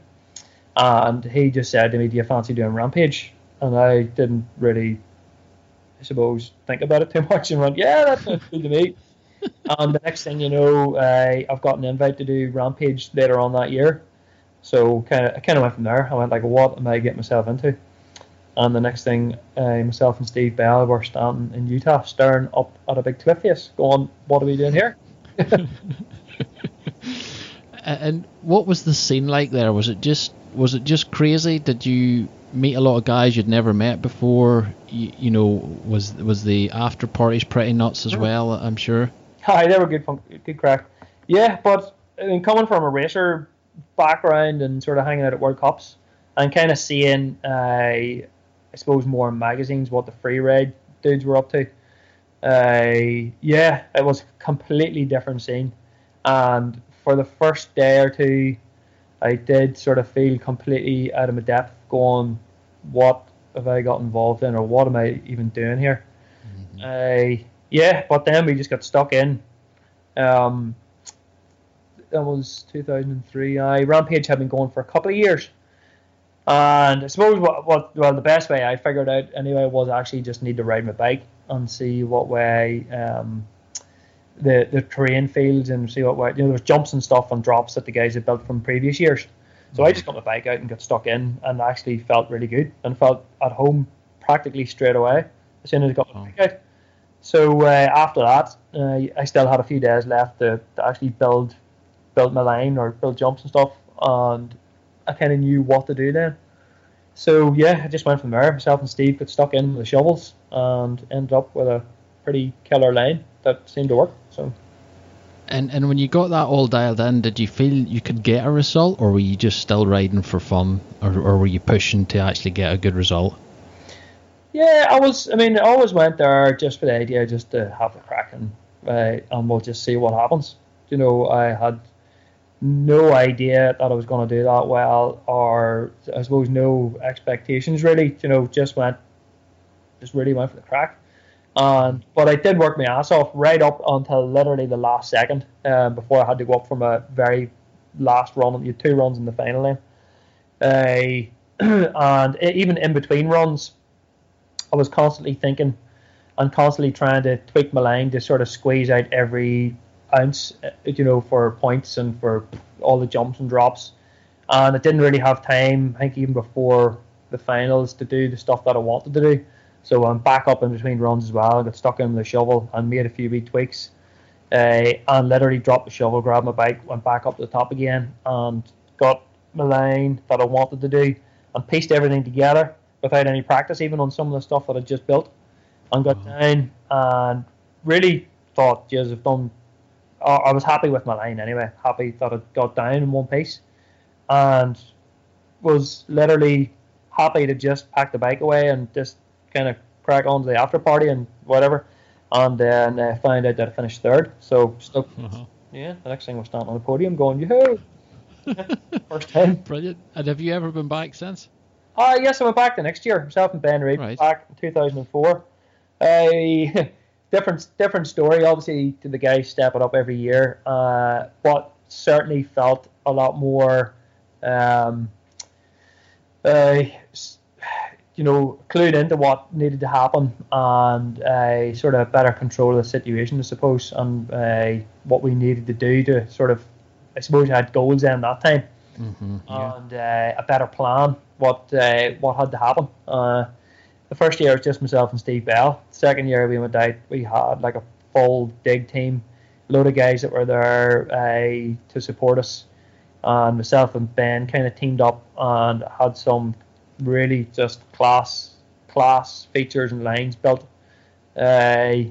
And he just said to me, "Do you fancy doing Rampage?" And I didn't really I suppose, think about it too much and went, yeah, that sounds good to me. and the next thing you know, uh, I've got an invite to do Rampage later on that year. So kind of, I kind of went from there. I went like, what am I getting myself into? And the next thing, uh, myself and Steve Bell were standing in Utah, staring up at a big cliff face, going, "What are we doing here?" and what was the scene like there? Was it just was it just crazy? Did you meet a lot of guys you'd never met before. You, you know, was was the after parties pretty nuts as well? I'm sure. Hi, they were good fun, good crack. Yeah, but I mean, coming from a racer background and sort of hanging out at World Cups and kind of seeing, uh, I suppose, more in magazines what the free ride dudes were up to. Uh, yeah, it was a completely different scene. And for the first day or two, I did sort of feel completely out of my depth, going, what have I got involved in, or what am I even doing here? Mm-hmm. Uh, yeah, but then we just got stuck in. Um, that was 2003. I Rampage had been going for a couple of years, and I suppose what, what well the best way I figured out anyway was actually just need to ride my bike and see what way um, the the terrain feels and see what way you know there was jumps and stuff and drops that the guys had built from previous years. So I just got my bike out and got stuck in and actually felt really good and felt at home practically straight away as soon as I got my bike out. So uh, after that, uh, I still had a few days left to, to actually build build my line or build jumps and stuff, and I kind of knew what to do then. So yeah, I just went from there. Myself and Steve got stuck in with the shovels and ended up with a pretty killer line that seemed to work. So and and when you got that all dialed in, did you feel you could get a result, or were you just still riding for fun, or, or were you pushing to actually get a good result? Yeah, I was. I mean, I always went there just for the idea, just to have the crack and uh, and we'll just see what happens. You know, I had no idea that I was going to do that well, or I suppose no expectations really. You know, just went, just really went for the crack. Um, but I did work my ass off right up until literally the last second um, before I had to go up from a very last run. You two runs in the final lane. Uh, and even in between runs, I was constantly thinking and constantly trying to tweak my line to sort of squeeze out every ounce, uh, you know, for points and for all the jumps and drops. And I didn't really have time, I think, even before the finals to do the stuff that I wanted to do. So I'm back up in between runs as well. I got stuck in the shovel and made a few wee tweaks. Uh, and literally dropped the shovel, grabbed my bike, went back up to the top again, and got my line that I wanted to do, and pieced everything together without any practice, even on some of the stuff that I just built, and got mm-hmm. down and really thought, "Yes, I've done." I was happy with my line anyway. Happy that I got down in one piece, and was literally happy to just pack the bike away and just kind of crack on to the after party and whatever, and then uh, find out that I finished third. So stuck. Uh-huh. Yeah, the next thing was standing on the podium going, yoo First time. Brilliant. And have you ever been back since? Uh, yes, I went back the next year. Myself and Ben Reid right. back in 2004. Uh, different different story. Obviously, to the guys stepping up every year, uh, but certainly felt a lot more um, uh, you know, clued into what needed to happen and uh, sort of better control of the situation, I suppose, and uh, what we needed to do to sort of, I suppose, had goals in that time mm-hmm, yeah. and uh, a better plan what uh, what had to happen. Uh, the first year it was just myself and Steve Bell. The second year we went out, we had like a full dig team, load of guys that were there uh, to support us and myself and Ben kind of teamed up and had some really just class class features and lines built. Uh,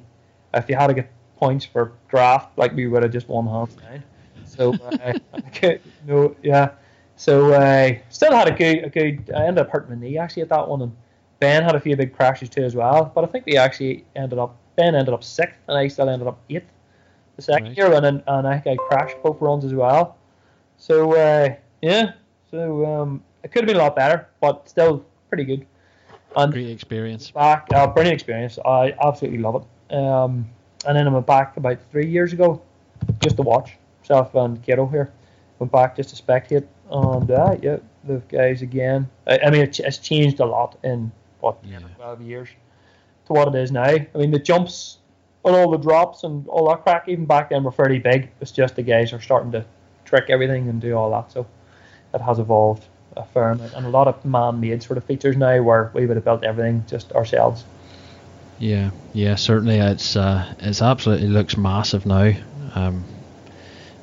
if you had to get points for draft, like we would have just won hands down. So uh, no, yeah. So uh, still had a good, a good. I ended up hurting my knee actually at that one, and Ben had a few big crashes too as well. But I think we actually ended up. Ben ended up sixth, and I still ended up eighth the second nice. year, and and I think I crashed both runs as well. So uh, yeah, so um, it could have been a lot better, but still pretty good. And Great experience. Back, uh, brilliant experience. I absolutely love it. Um, and then I went back about three years ago, just to watch myself and Kato here. Went back just to spectate, and uh, yeah, the guys again. I, I mean, it, it's changed a lot in what yeah. 12 years to what it is now. I mean, the jumps and all the drops and all that crack, even back then, were fairly big. It's just the guys are starting to trick everything and do all that. So it has evolved a fair amount, and a lot of man-made sort of features now where we would have built everything just ourselves. Yeah, yeah, certainly it's uh, it's absolutely looks massive now. Um,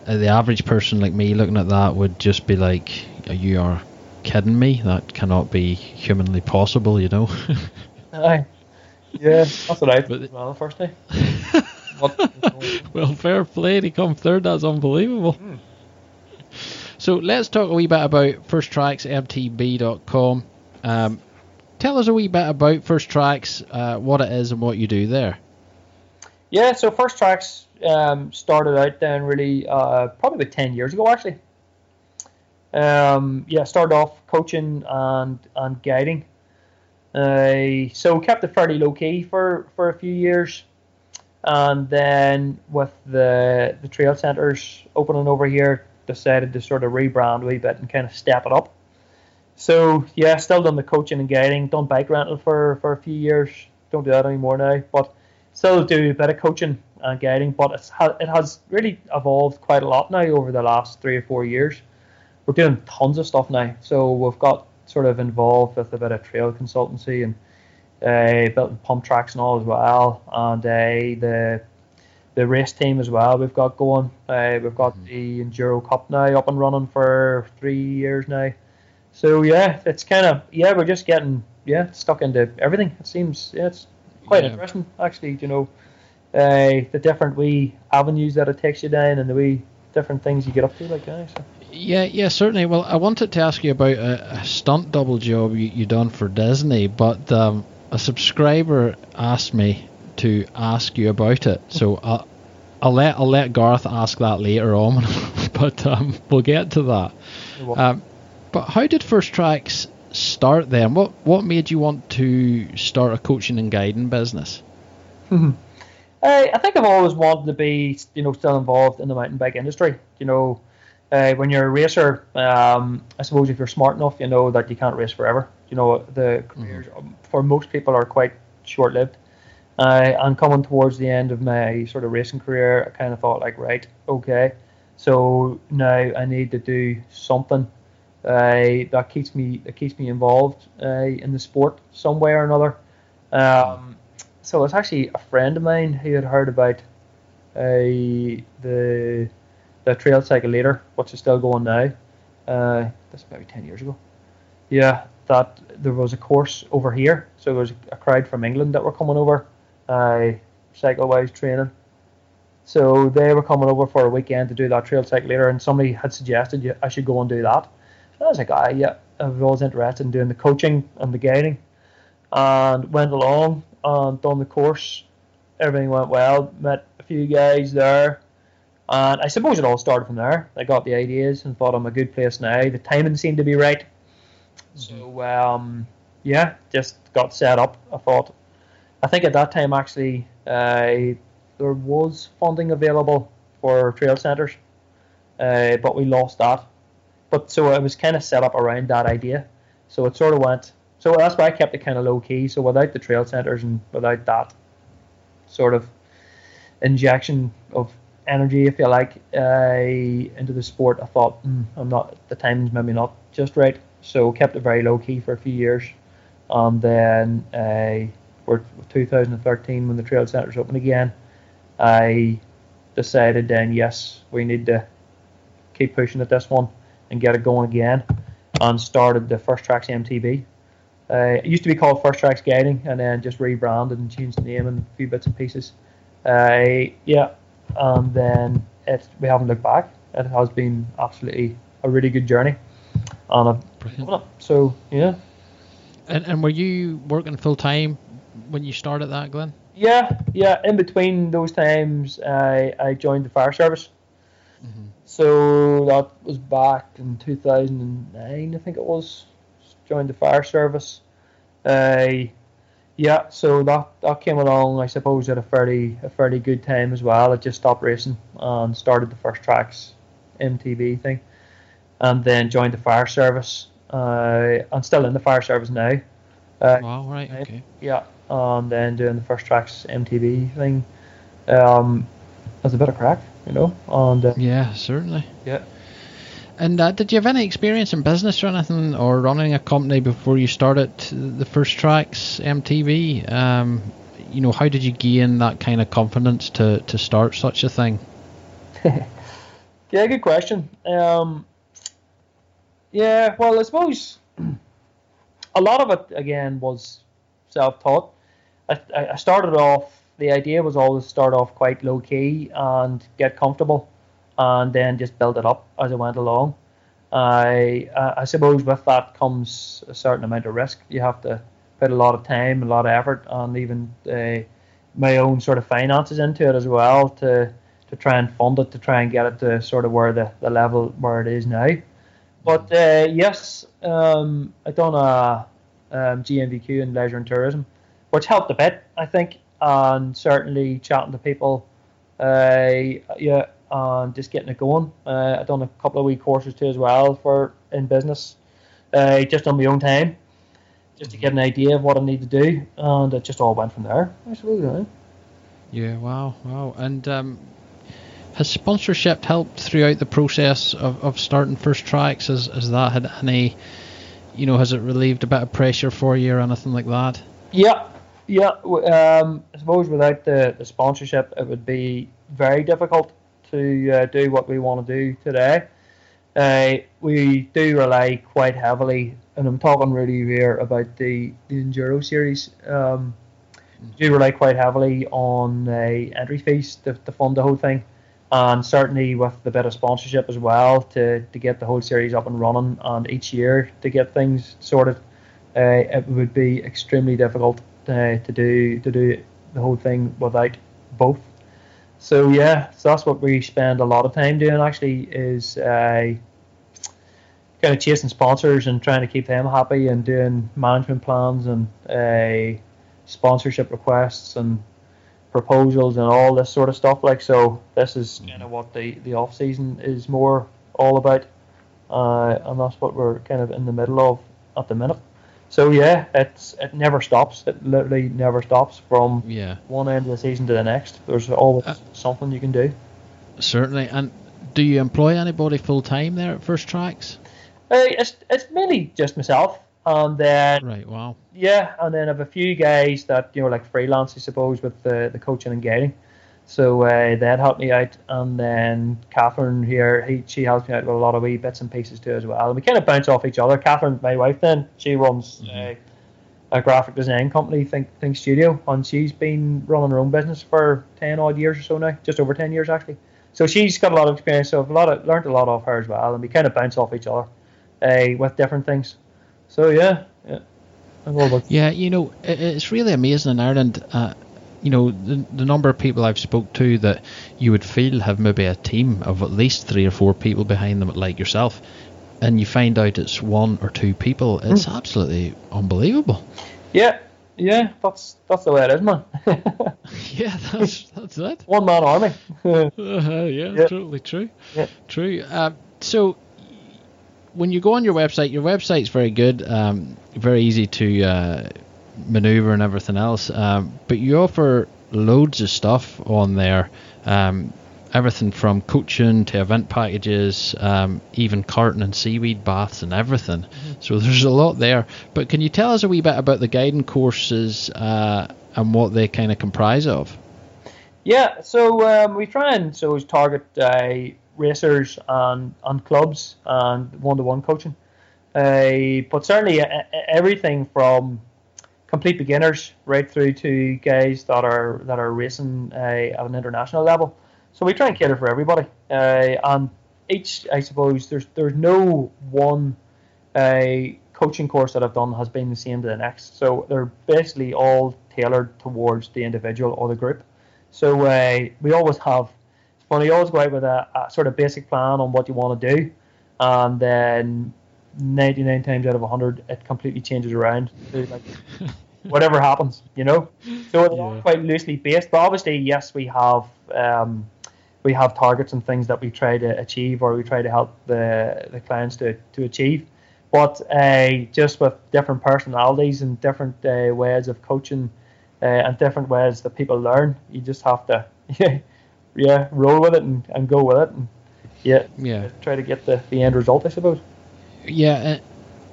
uh, the average person like me looking at that would just be like, "You are kidding me? That cannot be humanly possible," you know. Aye. Yeah, that's what I thought as well the first day. well, fair play to come third. That's unbelievable. Mm. So let's talk a wee bit about First Tracks MTB.com. Um, tell us a wee bit about First Tracks, uh, what it is, and what you do there. Yeah, so First Tracks um, started out then really uh, probably about 10 years ago, actually. Um, yeah, started off coaching and, and guiding. Uh, so kept it fairly low key for, for a few years. And then with the, the trail centres opening over here, decided to sort of rebrand a wee bit and kind of step it up. So yeah, still done the coaching and guiding, done bike rental for, for a few years. Don't do that anymore now, but still do a bit of coaching and guiding. But it's it has really evolved quite a lot now over the last three or four years. We're doing tons of stuff now, so we've got sort of involved with a bit of trail consultancy and uh, building pump tracks and all as well, and uh, the the race team as well. We've got going. Uh, we've got mm-hmm. the Enduro Cup now up and running for three years now. So yeah, it's kind of yeah, we're just getting yeah stuck into everything. It seems yeah, it's quite yeah. interesting actually. You know, uh, the different wee avenues that it takes you down and the wee different things you get up to like that. So. Yeah, yeah, certainly. Well, I wanted to ask you about a, a stunt double job you, you done for Disney, but um, a subscriber asked me to ask you about it. So I'll, I'll let I'll let Garth ask that later on, but um, we'll get to that. Um, but how did First Tracks start then? What what made you want to start a coaching and guiding business? uh, I think I've always wanted to be, you know, still involved in the mountain bike industry. You know, uh, when you're a racer, um, I suppose if you're smart enough, you know that you can't race forever. You know, the careers mm-hmm. for most people are quite short-lived. Uh, and coming towards the end of my sort of racing career, I kind of thought like, right, okay, so now I need to do something uh, that keeps me that keeps me involved uh, in the sport some way or another. Um, so it's actually a friend of mine who had heard about uh, the the Trail Cycle Leader, which is still going now. Uh, that's maybe ten years ago. Yeah, that there was a course over here. So there was a crowd from England that were coming over uh, cycle wise training. So they were coming over for a weekend to do that trail cycle leader, and somebody had suggested I should go and do that. And I was like, ah, yeah, I was interested in doing the coaching and the guiding, and went along and done the course. Everything went well. Met a few guys there, and I suppose it all started from there. I got the ideas and thought I'm a good place now. The timing seemed to be right, mm-hmm. so um, yeah, just got set up. I thought I think at that time actually uh, there was funding available for trail centres, uh, but we lost that. But so it was kind of set up around that idea. So it sort of went. So that's why I kept it kind of low key. So without the trail centres and without that sort of injection of energy, if you like, uh, into the sport, I thought mm, I'm not. The timing's maybe not just right. So kept it very low key for a few years, and then uh, for 2013 when the trail centres open again, I decided then yes we need to keep pushing at this one and get it going again, and started the First Tracks MTB. Uh, it used to be called First Tracks Guiding, and then just rebranded and changed the name and a few bits and pieces. Uh, yeah, and then it, we haven't looked back. It has been absolutely a really good journey, and I've So yeah. And and were you working full time when you started that, Glenn? Yeah, yeah. In between those times, I I joined the fire service. Mm-hmm. So that was back in 2009, I think it was. Joined the fire service. Uh, yeah, so that, that came along, I suppose, at a fairly a fairly good time as well. I just stopped racing and started the first tracks MTB thing, and then joined the fire service. Uh, I'm still in the fire service now. Uh, wow, right, okay. Yeah, and then doing the first tracks MTB thing. Um, as a bit of crack, you know. And uh, yeah, certainly. Yeah. And uh, did you have any experience in business or anything, or running a company before you started the first tracks MTB? Um, you know, how did you gain that kind of confidence to, to start such a thing? yeah, good question. Um, yeah, well, I suppose a lot of it again was self-taught. I, I started off. The idea was always start off quite low key and get comfortable and then just build it up as I went along. I I suppose with that comes a certain amount of risk. You have to put a lot of time, a lot of effort, and even uh, my own sort of finances into it as well to to try and fund it to try and get it to sort of where the, the level where it is now. But uh, yes, um, I done a um, GNVQ in leisure and tourism, which helped a bit, I think, and certainly chatting to people. Uh, yeah, and just getting it going. Uh, I've done a couple of wee courses too as well for in business, uh, just on my own time, just to get an idea of what I need to do, and it just all went from there. I suppose. Yeah. Wow. Wow. And um, has sponsorship helped throughout the process of, of starting first tracks? Has, has that had any, you know, has it relieved a bit of pressure for you or anything like that? Yeah. Yeah. Um, I suppose without the, the sponsorship, it would be very difficult to uh, do what we want to do today. Uh, we do rely quite heavily, and I'm talking really here about the, the Enduro series. Um, do rely quite heavily on uh, entry fees to, to fund the whole thing, and certainly with the bit of sponsorship as well to, to get the whole series up and running, and each year to get things sorted. Uh, it would be extremely difficult uh, to do to do the whole thing without both. So yeah, so that's what we spend a lot of time doing. Actually, is uh, kind of chasing sponsors and trying to keep them happy and doing management plans and uh, sponsorship requests and proposals and all this sort of stuff. Like so, this is mm-hmm. kind of what the the off season is more all about, uh, and that's what we're kind of in the middle of at the minute. So yeah, it's it never stops. It literally never stops from yeah. one end of the season to the next. There's always uh, something you can do. Certainly. And do you employ anybody full time there at First Tracks? Uh, it's it's mainly just myself, and then right. Wow. Yeah, and then I have a few guys that you know like freelance, I suppose, with the the coaching and guiding. So uh, that helped me out, and then Catherine here, he, she helps me out with a lot of wee bits and pieces too as well. And we kind of bounce off each other. Catherine, my wife, then she runs mm-hmm. uh, a graphic design company, Think Think Studio, and she's been running her own business for ten odd years or so now, just over ten years actually. So she's got a lot of experience, so I've a lot of, learned a lot off her as well, and we kind of bounce off each other uh, with different things. So yeah, yeah. Yeah, you know, it's really amazing in Ireland. Uh, you know the, the number of people I've spoke to that you would feel have maybe a team of at least three or four people behind them like yourself and you find out it's one or two people it's mm. absolutely unbelievable. Yeah yeah that's that's the way it is man. Yeah that's that's it. One man army. Uh, yeah, yeah, totally true. Yeah. true. Uh, so when you go on your website your website's very good um, very easy to uh, maneuver and everything else. Um, but you offer loads of stuff on there. Um, everything from coaching to event packages, um, even carton and seaweed baths and everything. Mm-hmm. So there's a lot there. But can you tell us a wee bit about the guiding courses uh, and what they kind of comprise of? Yeah, so um, we try and so target uh, racers and, and clubs and one to one coaching. Uh, but certainly everything from complete beginners right through to guys that are that are racing uh, at an international level. So we try and cater for everybody, uh, and each I suppose there's there's no one uh, coaching course that I've done has been the same to the next. So they're basically all tailored towards the individual or the group. So uh, we always have. It's funny. You always go out with a, a sort of basic plan on what you want to do, and then 99 times out of 100 it completely changes around. Like whatever happens you know? So it's yeah. quite loosely based but obviously yes we have um, we have targets and things that we try to achieve or we try to help the the clients to, to achieve. But uh, just with different personalities and different uh, ways of coaching uh, and different ways that people learn you just have to yeah, yeah roll with it and, and go with it and yeah yeah. try to get the, the end result i suppose yeah,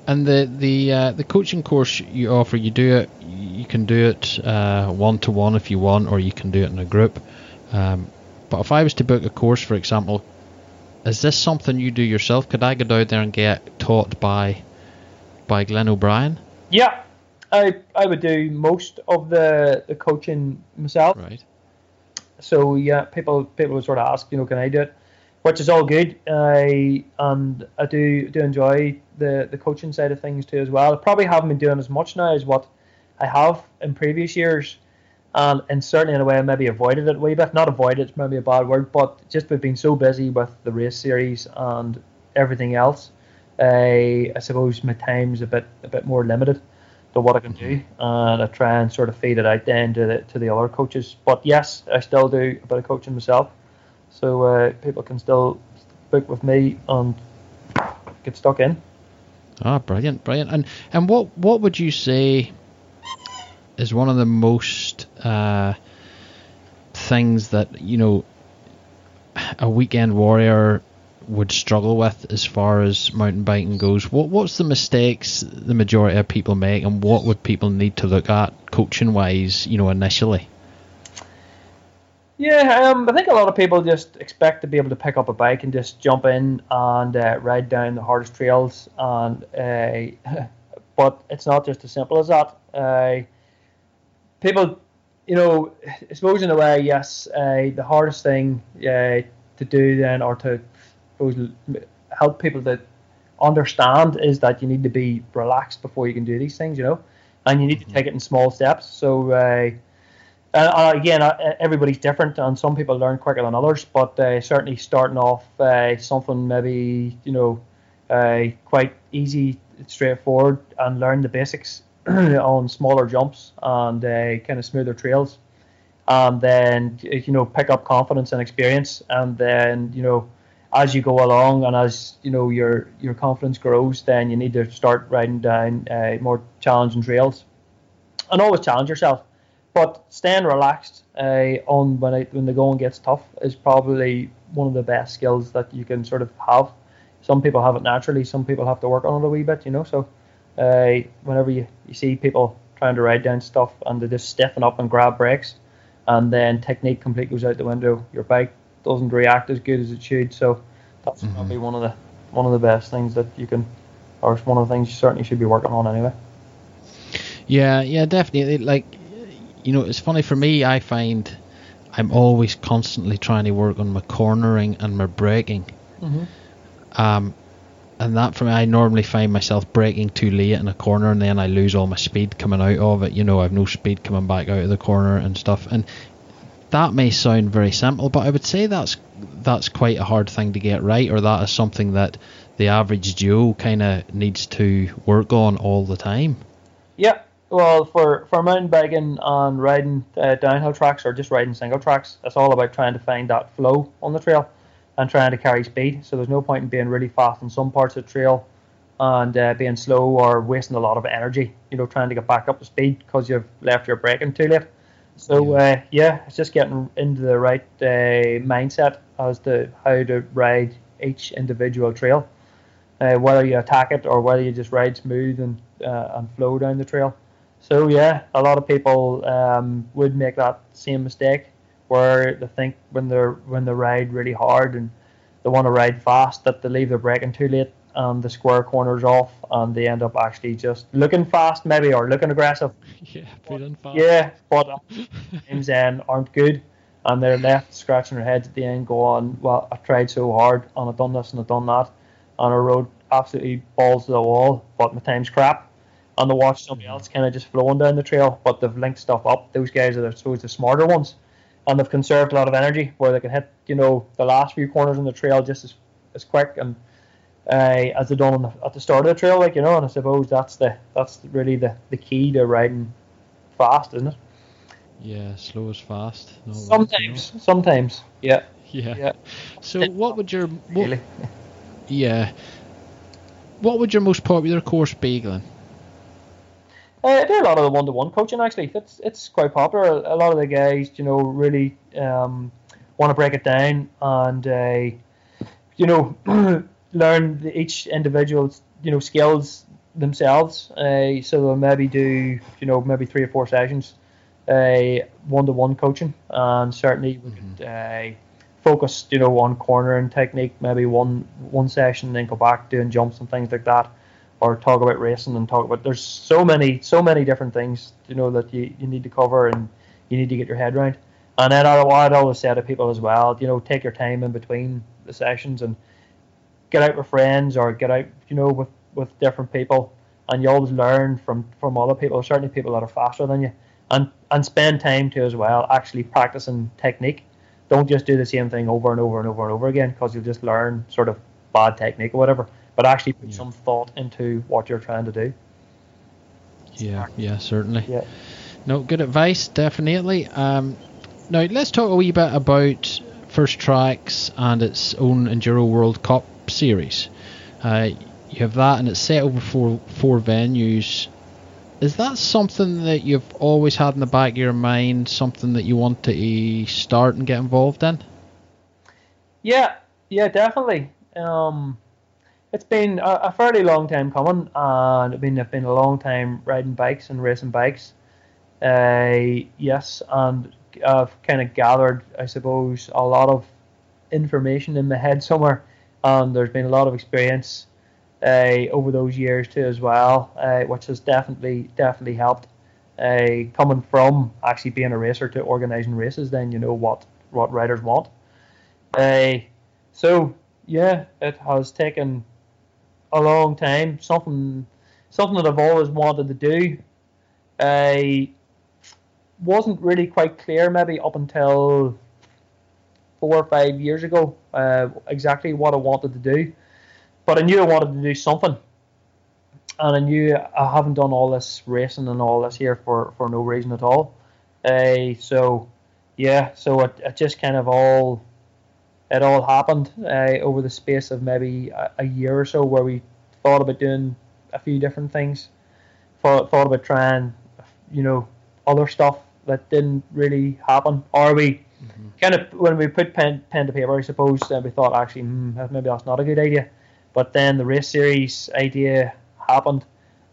and the the uh, the coaching course you offer, you do it. You can do it one to one if you want, or you can do it in a group. Um, but if I was to book a course, for example, is this something you do yourself? Could I go down there and get taught by by Glyn O'Brien? Yeah, I I would do most of the the coaching myself. Right. So yeah, people people would sort of ask, you know, can I do it? Which is all good. I and I do do enjoy the the coaching side of things too as well. I probably haven't been doing as much now as what I have in previous years, and and certainly in a way I maybe avoided it a wee bit. Not avoided, it's maybe a bad word, but just we've been so busy with the race series and everything else. I I suppose my time's a bit a bit more limited to what I can do, and I try and sort of feed it out then to the to the other coaches. But yes, I still do a bit of coaching myself so uh, people can still book with me and get stuck in. Ah, brilliant, brilliant. And and what what would you say is one of the most uh, things that you know a weekend warrior would struggle with as far as mountain biking goes? What what's the mistakes the majority of people make, and what would people need to look at coaching wise? You know, initially. Yeah, um, I think a lot of people just expect to be able to pick up a bike and just jump in and uh, ride down the hardest trails, and uh, but it's not just as simple as that. Uh, people, you know, I suppose in a way, yes, uh, the hardest thing uh, to do then, or to suppose, help people to understand, is that you need to be relaxed before you can do these things, you know, and you need mm-hmm. to take it in small steps. So uh, uh, again, uh, everybody's different, and some people learn quicker than others. But uh, certainly, starting off uh, something maybe you know uh, quite easy, straightforward, and learn the basics on smaller jumps and uh, kind of smoother trails, and then you know pick up confidence and experience, and then you know as you go along and as you know your your confidence grows, then you need to start riding down more challenging trails, and always challenge yourself but staying relaxed uh, on when when the going gets tough is probably one of the best skills that you can sort of have. Some people have it naturally. Some people have to work on it a wee bit, you know. So uh, whenever you, you see people trying to ride down stuff and they just stiffen up and grab brakes, and then technique completely goes out the window. Your bike doesn't react as good as it should. So that's mm-hmm. probably one of the one of the best things that you can, or one of the things you certainly should be working on anyway. Yeah, yeah, definitely. Like you know, it's funny for me. I find I'm always constantly trying to work on my cornering and my braking. Mm-hmm. Um, and that for me, I normally find myself braking too late in a corner, and then I lose all my speed coming out of it. You know, I've no speed coming back out of the corner and stuff. And that may sound very simple, but I would say that's that's quite a hard thing to get right, or that is something that the average Joe kind of needs to work on all the time. Yeah, well, for, for mountain biking and riding uh, downhill tracks or just riding single tracks, it's all about trying to find that flow on the trail and trying to carry speed. So there's no point in being really fast in some parts of the trail and uh, being slow or wasting a lot of energy, you know, trying to get back up to speed because you've left your braking too late. So uh, yeah, it's just getting into the right uh, mindset as to how to ride each individual trail, uh, whether you attack it or whether you just ride smooth and uh, and flow down the trail. So yeah, a lot of people um, would make that same mistake where they think when they're when they ride really hard and they want to ride fast, that they leave their braking too late, and the square corners off, and they end up actually just looking fast, maybe or looking aggressive. Yeah, feeling fast. Yeah, but times then aren't good, and they're left scratching their heads at the end, going, "Well, I tried so hard, and I've done this and I've done that, and I rode absolutely balls to the wall, but my time's crap." And to watch somebody else kind of just flowing down the trail, but they've linked stuff up. Those guys are, I suppose, the smarter ones, and they've conserved a lot of energy where they can hit, you know, the last few corners on the trail just as, as quick and uh, as they done the, at the start of the trail, like you know. And I suppose that's the that's really the, the key to riding fast, isn't it? Yeah, slow is fast. No, sometimes, sometimes, yeah. Yeah. yeah. So, what would your what, really? Yeah. What would your most popular course be, Glenn? Uh, I do a lot of the one-to-one coaching actually. It's it's quite popular. A lot of the guys, you know, really um, want to break it down and uh, you know learn the, each individual's you know skills themselves. Uh, so they'll maybe do you know maybe three or four sessions, uh, one-to-one coaching, and certainly we mm-hmm. could uh, focus you know on cornering technique. Maybe one one session, then go back doing jumps and things like that or talk about racing and talk about there's so many so many different things you know that you, you need to cover and you need to get your head around. And then I, I'd always say to people as well you know take your time in between the sessions and get out with friends or get out you know with with different people. And you always learn from from other people certainly people that are faster than you. And and spend time too as well actually practicing technique. Don't just do the same thing over and over and over and over again because you'll just learn sort of bad technique or whatever but actually put yeah. some thought into what you're trying to do. Yeah, yeah, certainly. Yeah. No, good advice, definitely. Um, now let's talk a wee bit about First Tracks and its own Enduro World Cup series. Uh, you have that, and it's set over four four venues. Is that something that you've always had in the back of your mind? Something that you want to start and get involved in? Yeah, yeah, definitely. Um, it's been a, a, fairly long time coming, and it's been it's been a long time riding bikes and racing bikes. Uh, yes, and I've kind of gathered, I suppose, a lot of information in my head somewhere, and there's been a lot of experience uh, over those years too as well, uh, which has definitely definitely helped. Uh, coming from actually being a racer to organising races, then you know what what riders want. Uh, so yeah, it has taken a long time. Something something that I've always wanted to do. I wasn't really quite clear maybe up until four or five years ago uh, exactly what I wanted to do, but I knew I wanted to do something, and I knew I haven't done all this racing and all this here for, for no reason at all. Uh, so yeah, so it, it just kind of all it all happened uh, over the space of maybe a, a, year or so where we thought about doing a few different things. Thought, thought about trying you know other stuff that didn't really happen. Or we mm-hmm. kind of when we put pen, pen to paper I suppose uh, we thought actually mm, maybe that's not a good idea. But then the race series idea happened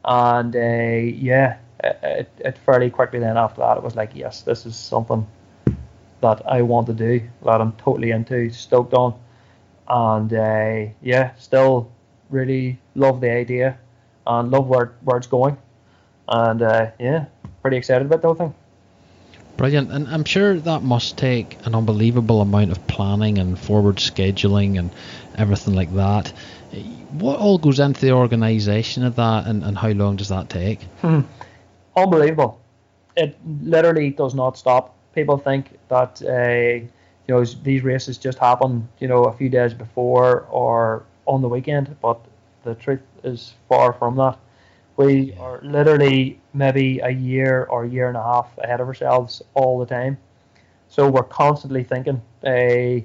and uh, yeah it, it fairly quickly then after that it was like yes this is something that I want to do, that I'm totally into, stoked on, and uh, yeah, still really love the idea and love where where it's going, and uh, yeah, pretty excited about the whole thing. Brilliant, and I'm sure that must take an unbelievable amount of planning and forward scheduling and everything like that. What all goes into the organisation of that, and, and how long does that take? Hmm. Unbelievable. It literally does not stop people think that uh, you know these races just happen you know a few days before or on the weekend, but the truth is far from that. We are literally maybe a year or a year and a half ahead of ourselves all the time. So we're constantly thinking. A,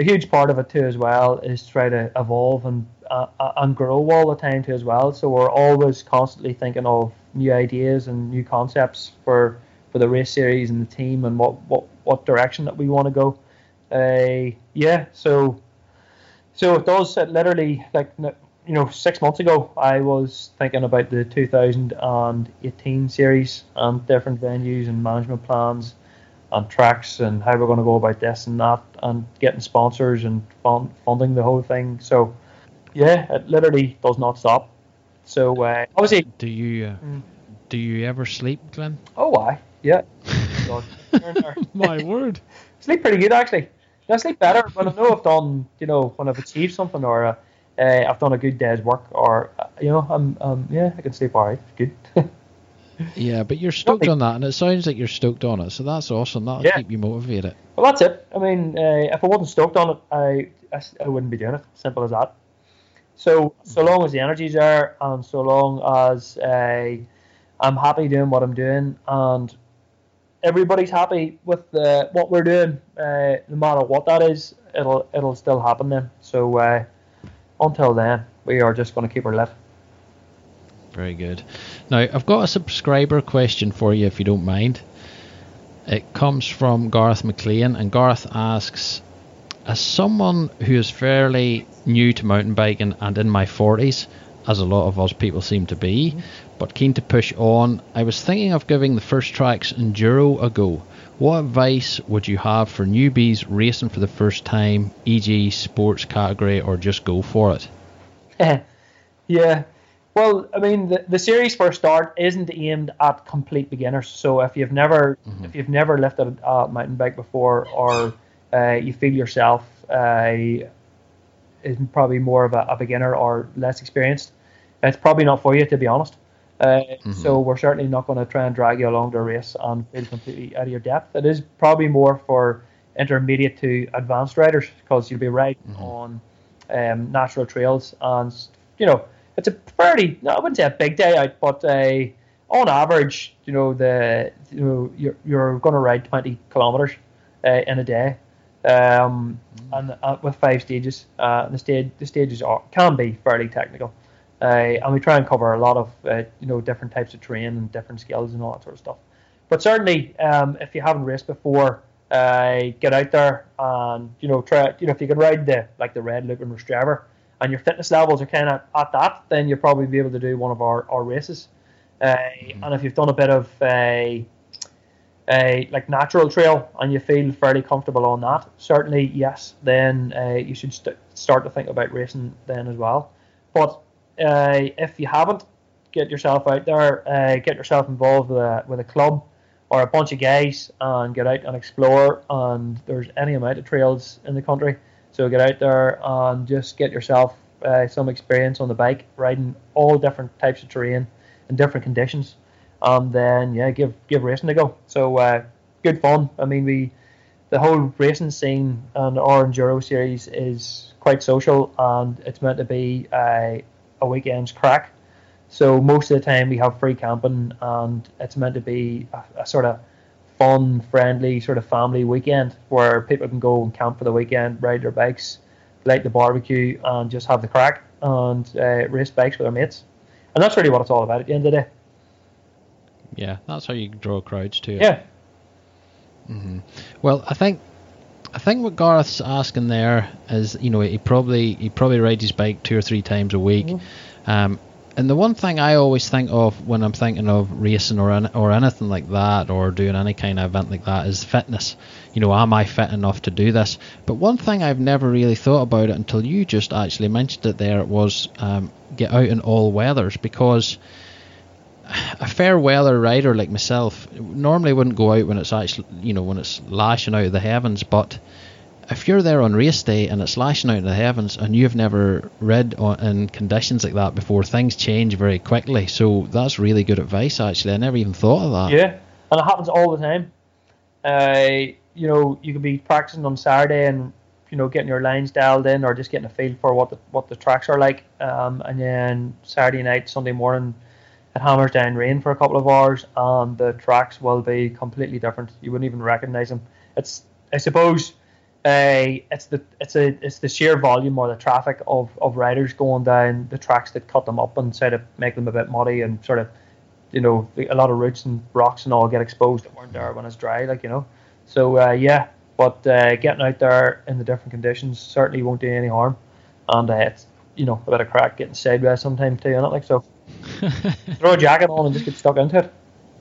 a huge part of it too as well is try to evolve and uh, and grow all the time too as well. So we're always constantly thinking of new ideas and new concepts for for the race series and the team and what what, what direction that we want to go. Uh, yeah, so so it does. It literally like you know six months ago I was thinking about the 2018 series and different venues and management plans and tracks and how we're going to go about this and that and getting sponsors and fund, funding the whole thing. So yeah, it literally does not stop. So uh, obviously, do you uh, mm. do you ever sleep, Glenn? Oh, I yeah. My word, sleep pretty good actually. I sleep better when I know I've done, you know, when I've achieved something or uh, uh, I've done a good day's work, or uh, you know, I'm, um, yeah, I can sleep alright. Good. yeah, but you're stoked on that, and it sounds like you're stoked on it, so that's awesome. That'll yeah. keep you motivated. Well, that's it. I mean, uh, if I wasn't stoked on it, I, I, I wouldn't be doing it. Simple as that. So so long as the energy's there, and so long as uh, I'm happy doing what I'm doing, and everybody's happy with what we're doing, uh, no matter what that is, it'll it'll still happen then. So uh, until then, we are just going to keep our lip. Very good. Now, I've got a subscriber question for you, if you don't mind. It comes from Garth McLean, and Garth asks, as someone who is fairly new to mountain biking and in my 40s, as a lot of us people seem to be, but keen to push on, I was thinking of giving the First Tracks Enduro a go. What advice would you have for newbies racing for the first time, e.g., sports category, or just go for it? yeah. Well, I mean, the, the series for a start isn't aimed at complete beginners. So if you've never mm-hmm. if you've never lifted a mountain bike before, or uh, you feel yourself uh, is probably more of a, a, beginner or less experienced, it's probably not for you, to be honest. Uh, mm-hmm. So we're certainly not going to try and drag you along the race and feel completely out of your depth. It is probably more for intermediate to advanced riders because you'll be riding mm-hmm. on um, natural trails and you know it's a pretty no, I wouldn't say a big day out, but uh, on average, you know the you know you're you're going to ride 20 kilometers uh, in a day, um, mm-hmm. and uh, with five stages. Uh, the stage the stages are can be fairly technical. Uh, and we try and cover a lot of uh, you know different types of terrain and different skills and all that sort of stuff. But certainly, um, if you haven't raced before, uh, get out there and you know try. You know if you can ride the like the Red Loop and Rostrevor, and your fitness levels are kind of at that, then you'll probably be able to do one of our, our races. Uh, mm-hmm. And if you've done a bit of a uh, like natural trail and you feel fairly comfortable on that, certainly yes, then uh, you should st- start to think about racing then as well. But uh, if you haven't, get yourself out there, uh, get yourself involved with a, with a club or a bunch of guys and get out and explore. And there's any amount of trails in the country. So get out there and just get yourself uh, some experience on the bike, riding all different types of terrain in different conditions. And then, yeah, give give racing a go. So uh, good fun. I mean, we the whole racing scene and our enduro series is quite social and it's meant to be a a weekend's crack. So most of the time we have free camping, and it's meant to be a, a, sort of fun, friendly sort of family weekend where people can go and camp for the weekend, ride their bikes, light the barbecue, and just have the crack and uh, race bikes with their mates. And that's really what it's all about at the end of the day. Yeah, that's how you draw crowds too. Yeah. Mm-hmm. Well, I think I think what Gareth's asking there is, you know, he probably he probably rides his bike two or three times a week. Mm-hmm. Um, and the one thing I always think of when I'm thinking of racing or or anything like that, or doing any kind of event like that, is fitness. You know, am I fit enough to do this? But one thing I've never really thought about it until you just actually mentioned it there was um, get out in all weathers because a fair weather rider like myself normally wouldn't go out when it's actually you know when it's lashing out of the heavens but if you're there on race day and it's lashing out of the heavens and you've never read on, in conditions like that before things change very quickly. So that's really good advice actually. I never even thought of that. Yeah and it happens all the time. Uh, you know you could be practicing on saturday and you know getting your lines dialed in or just getting a feel for what the what the tracks are like um, and then saturday night sunday morning it hammers down rain for a couple of hours, and the tracks will be completely different. You wouldn't even recognize them. It's, I suppose, uh, it's the it's a it's the sheer volume or the traffic of, of riders going down the tracks that cut them up and sort of make them a bit muddy and sort of, you know, a lot of roots and rocks and all get exposed that weren't there when it's dry, like you know. So uh, yeah, but uh, getting out there in the different conditions certainly won't do any harm, and uh, it's you know a bit of crack getting sideways sometimes too, and it like so. Throw a jacket on and just get stuck into it.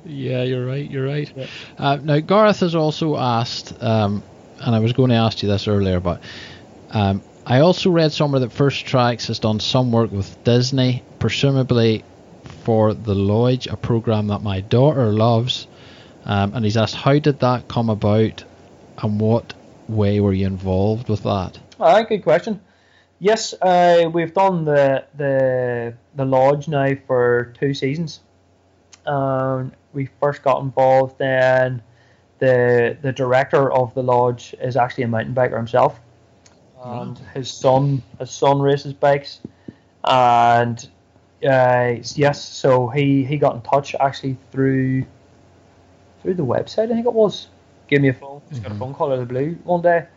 Yeah, you're right. You're right. Yeah. Uh, now, Gareth has also asked, um, and I was going to ask you this earlier, but um, I also read somewhere that First Tracks has done some work with Disney, presumably for The Lodge, a program that my daughter loves. Um, and he's asked, how did that come about, and what way were you involved with that? Ah, good question. Yes, uh, we've done the the the lodge now for two seasons. Um, we first got involved then. The the director of the lodge is actually a mountain biker himself, and his son his son races bikes, and uh, yes, so he he got in touch actually through through the website. I think it was. Gave me a phone. Just got a mm-hmm. phone call out of the blue one day.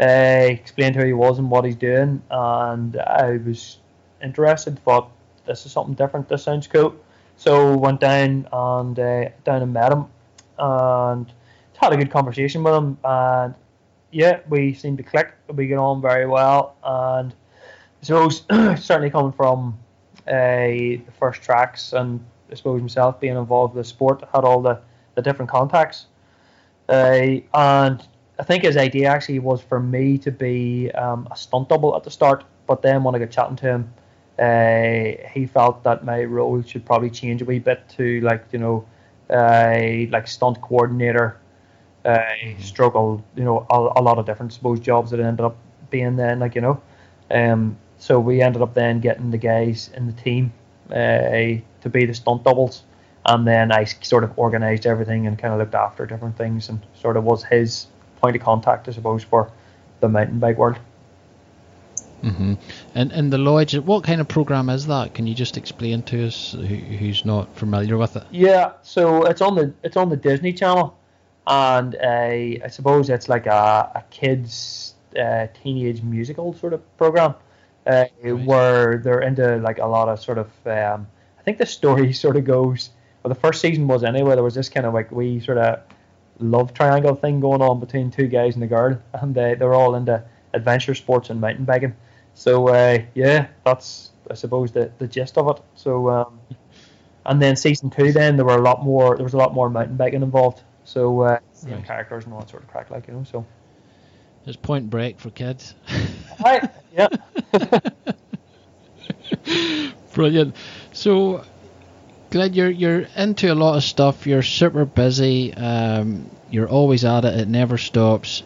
Uh, explained who he was and what he's doing, and I was interested. Thought this is something different. This sounds cool. So went down and uh, down and met him, and had a good conversation with him. And yeah, we seemed to click. We get on very well, and I suppose certainly coming from uh, the first tracks, and I suppose myself being involved with the sport, had all the, the different contacts. Uh, and I think his idea actually was for me to be um, a stunt double at the start, but then when I got chatting to him, uh, he felt that my role should probably change a wee bit to like you know, uh, like stunt coordinator, uh, mm-hmm. struggle, you know, a, a, lot of different suppose jobs that ended up being then like you know, um, so we ended up then getting the guys in the team uh, to be the stunt doubles, and then I sort of organised everything and kind of looked after different things and sort of was his point of contact, I suppose, for the mountain bike world. Mm-hmm. And and the Lodge, what kind of program is that? Can you just explain to us who, who's not familiar with it? Yeah, so it's on the it's on the Disney Channel, and uh, I suppose it's like a, a kids uh, teenage musical sort of program, uh, right. where they're into like a lot of sort of um, I think the story sort of goes. Well, the first season was anyway. There was this kind of like we sort of love triangle thing going on between two guys and a girl, and they they're all into adventure sports and mountain biking. So uh, yeah, that's I suppose the, the gist of it. So um, and then season two, then there were a lot more. There was a lot more mountain biking involved. So uh, same right. characters and all that sort of crack, like you know. So it's Point Break for kids. right. Yeah. Brilliant. So Glyn, you're you're into a lot of stuff. You're super busy. Um, you're always at it. It never stops.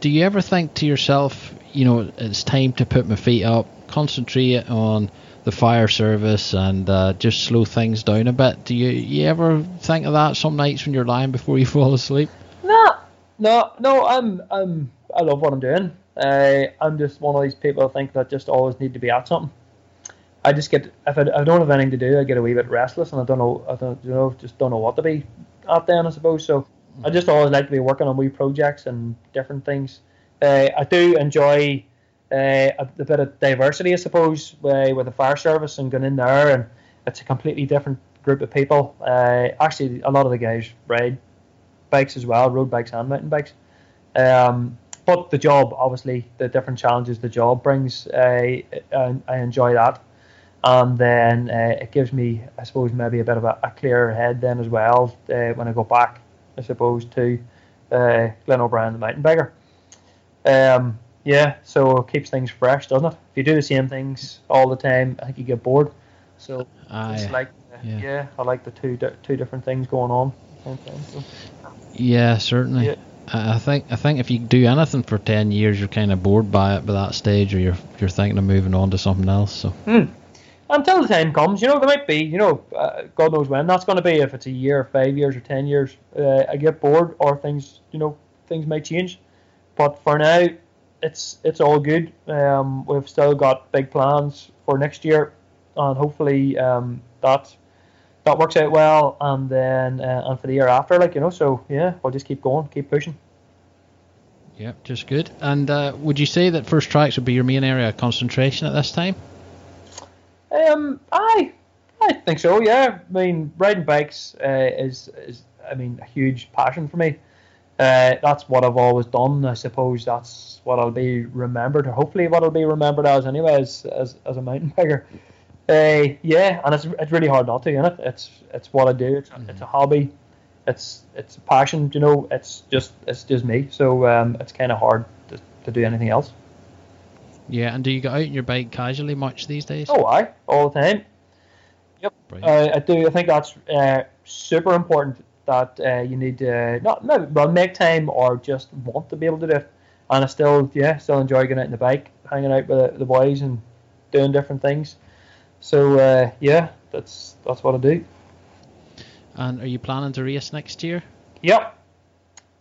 Do you ever think to yourself, you know, it's time to put my feet up, concentrate on the fire service, and uh, just slow things down a bit? Do you you ever think of that some nights when you're lying before you fall asleep? No, no, no. I'm I'm I love what I'm doing. Uh, I'm just one of these people I think that just always need to be at something. I just get if I, I don't have anything to do, I get a wee bit restless, and I don't know, I don't you know, just don't know what to be at then, I suppose. So I just always like to be working on wee projects and different things. Uh, I do enjoy uh, a, a, bit of diversity, I suppose, uh, with the fire service and going in there, and it's a completely different group of people. Uh, actually, a lot of the guys ride bikes as well, road bikes and mountain bikes. Um, but the job, obviously, the different challenges the job brings, uh, I, I enjoy that and then uh, it gives me, I suppose, maybe a bit of a, a clearer head then as well uh, when I go back, I suppose, to uh, Glyn O'Brien, the mountain biker. Um, yeah, so it keeps things fresh, doesn't it? If you do the same things all the time, I think you get bored. So it's like, uh, yeah. yeah. I like the two two different things going on. Time, so. Yeah, certainly. Yeah. I think I think if you do anything for ten years, you're kind of bored by it by that stage, or you're you're thinking of moving on to something else. So. Mm until the time comes, you know, there might be, you know, uh, God knows when that's going to be. If it's a year, five years, or ten years, uh, I get bored, or things, you know, things might change. But for now, it's it's all good. Um, we've still got big plans for next year, and hopefully um, that that works out well. And then uh, and for the year after, like you know, so yeah, we'll just keep going, keep pushing. Yeah, just good. And uh, would you say that first tracks would be your main area of concentration at this time? Um, I I think so. Yeah, I mean, riding bikes uh, is is I mean a huge passion for me. Uh, that's what I've always done. I suppose that's what I'll be remembered, or hopefully what I'll be remembered as, anyway, as as, as a mountain biker. Uh, yeah, and it's it's really hard not to, isn't it? It's it's what I do. It's a, mm-hmm. it's a hobby. it's it's a passion. You know, it's just it's just me. So um, it's kind of hard to, to do anything else. Yeah, and do you go out on your bike casually much these days? Oh, I all the time. Yep, uh, I do. I think that's uh, super important that uh, you need to not maybe well make time or just want to be able to do it. And I still yeah still enjoy getting out on the bike, hanging out with the, the boys and doing different things. So uh, yeah, that's that's what I do. And are you planning to race next year? Yep.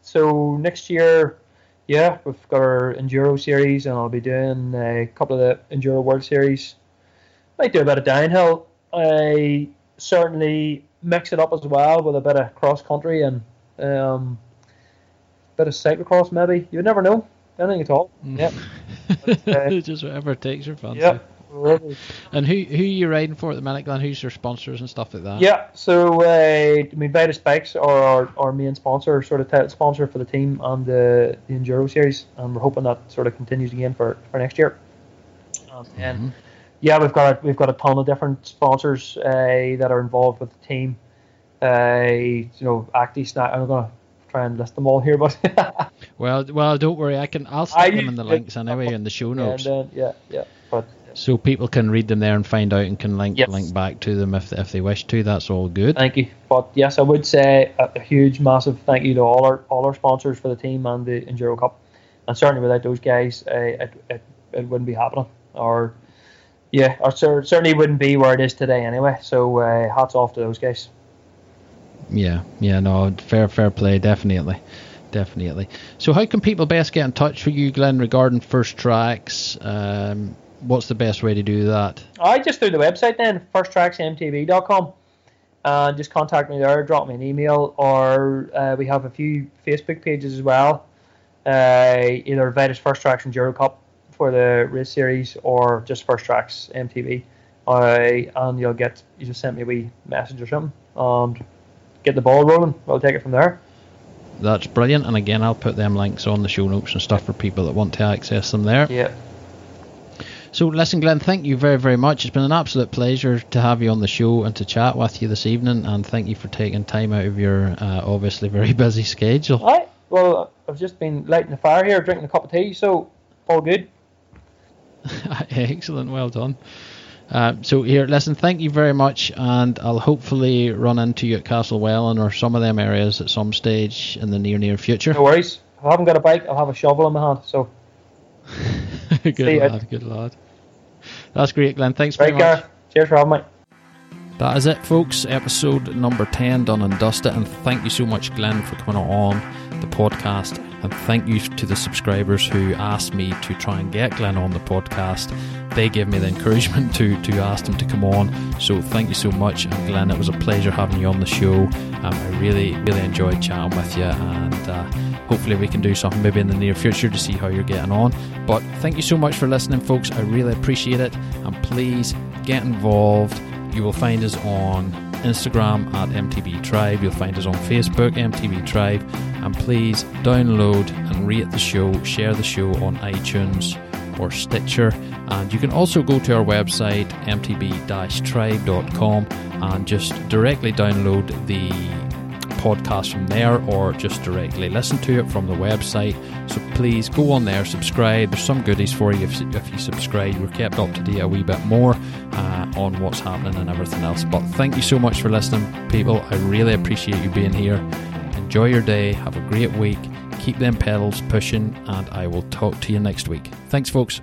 So next year, yeah, we've got our enduro series, and I'll be doing a couple of the enduro world series. Might do a bit of downhill. I certainly mix it up as well with a bit of cross country and um, a bit of cyclocross. Maybe you never know anything at all. Yep. uh, Just whatever takes your fancy. Yep. And who who are you riding for at the minute, Glyn? Who's your sponsors and stuff like that? Yeah, so uh, I mean, Vitus Bikes are our, our main sponsor, sort of title sponsor for the team and the, the Enduro Series, and we're hoping that sort of continues again for, for next year. Um, and Mhm. yeah, we've got a, we've got a ton of different sponsors uh, that are involved with the team. Uh, you know, Acti Snack. I'm gonna try and list them all here, but Well, well, don't worry. I can. I'll stick I them in the links anyway in the show and notes, then yeah, yeah, so people can read them there and find out and can link Yes. link back to them if if they wish to. That's all good. Thank you. But yes, I would say a, huge, massive thank you to all our all our sponsors for the team and the Enduro Cup. And certainly without those guys, uh, it, it, it wouldn't be happening. Or yeah, or cer- certainly wouldn't be where it is today anyway. So uh, hats off to those guys. Yeah, yeah, no, fair, fair play, definitely, definitely. So, how can people best get in touch with you, Glyn, regarding first tracks? Um, what's the best way to do that? I just through the website then, firsttracksmtb.com. Uh, just contact me there, drop me an email, or uh, we have a few Facebook pages as well. Uh, either Vitus First Tracks and Enduro Cup for the race series, or just First Tracks MTB. Uh, and you'll get you just send me a wee message or something, and get the ball rolling. We'll take it from there. That's brilliant. And again, I'll put them links on the show notes and stuff for people that want to access them there. Yeah. So, listen, Glyn, thank you very, very much. It's been an absolute pleasure to have you on the show and to chat with you this evening. And thank you for taking time out of your uh, obviously very busy schedule. All right. Well, I've just been lighting the fire here, drinking a cup of tea, so all good. Excellent, well done. Uh, so here, listen, thank you very much, and I'll hopefully run into you at Castlewellan or some of them areas at some stage in the near near future. No worries. If I haven't got a bike, I'll have a shovel in my hand. So, good See lad, good lad. That's great, Glyn. Thanks very right, much. Gareth. Cheers for having me. That is it, folks. Episode number 10 done and dusted. And thank you so much, Glyn, for coming on the podcast. And thank you to the subscribers who asked me to try and get Glyn on the podcast. They gave me the encouragement to, to ask him to come on. So thank you so much. And Glyn, it was a pleasure having you on the show. Um, I really, really enjoyed chatting with you. And uh, hopefully we can do something maybe in the near future to see how you're getting on. But thank you so much for listening, folks. I really appreciate it. And please get involved. You will find us on Instagram at MTB Tribe. You'll find us on Facebook, MTB Tribe. And please download and rate the show, share the show on iTunes or Stitcher. And you can also go to our website, mtb-tribe.com, and just directly download the podcast from there or just directly listen to it from the website. So please go on there, subscribe. There's some goodies for you if, if you subscribe. We're kept up to date a wee bit more uh, on what's happening and everything else. But thank you so much for listening, people. I really appreciate you being here. Enjoy your day. Have a great week. Keep them pedals pushing, and I will talk to you next week. Thanks, folks.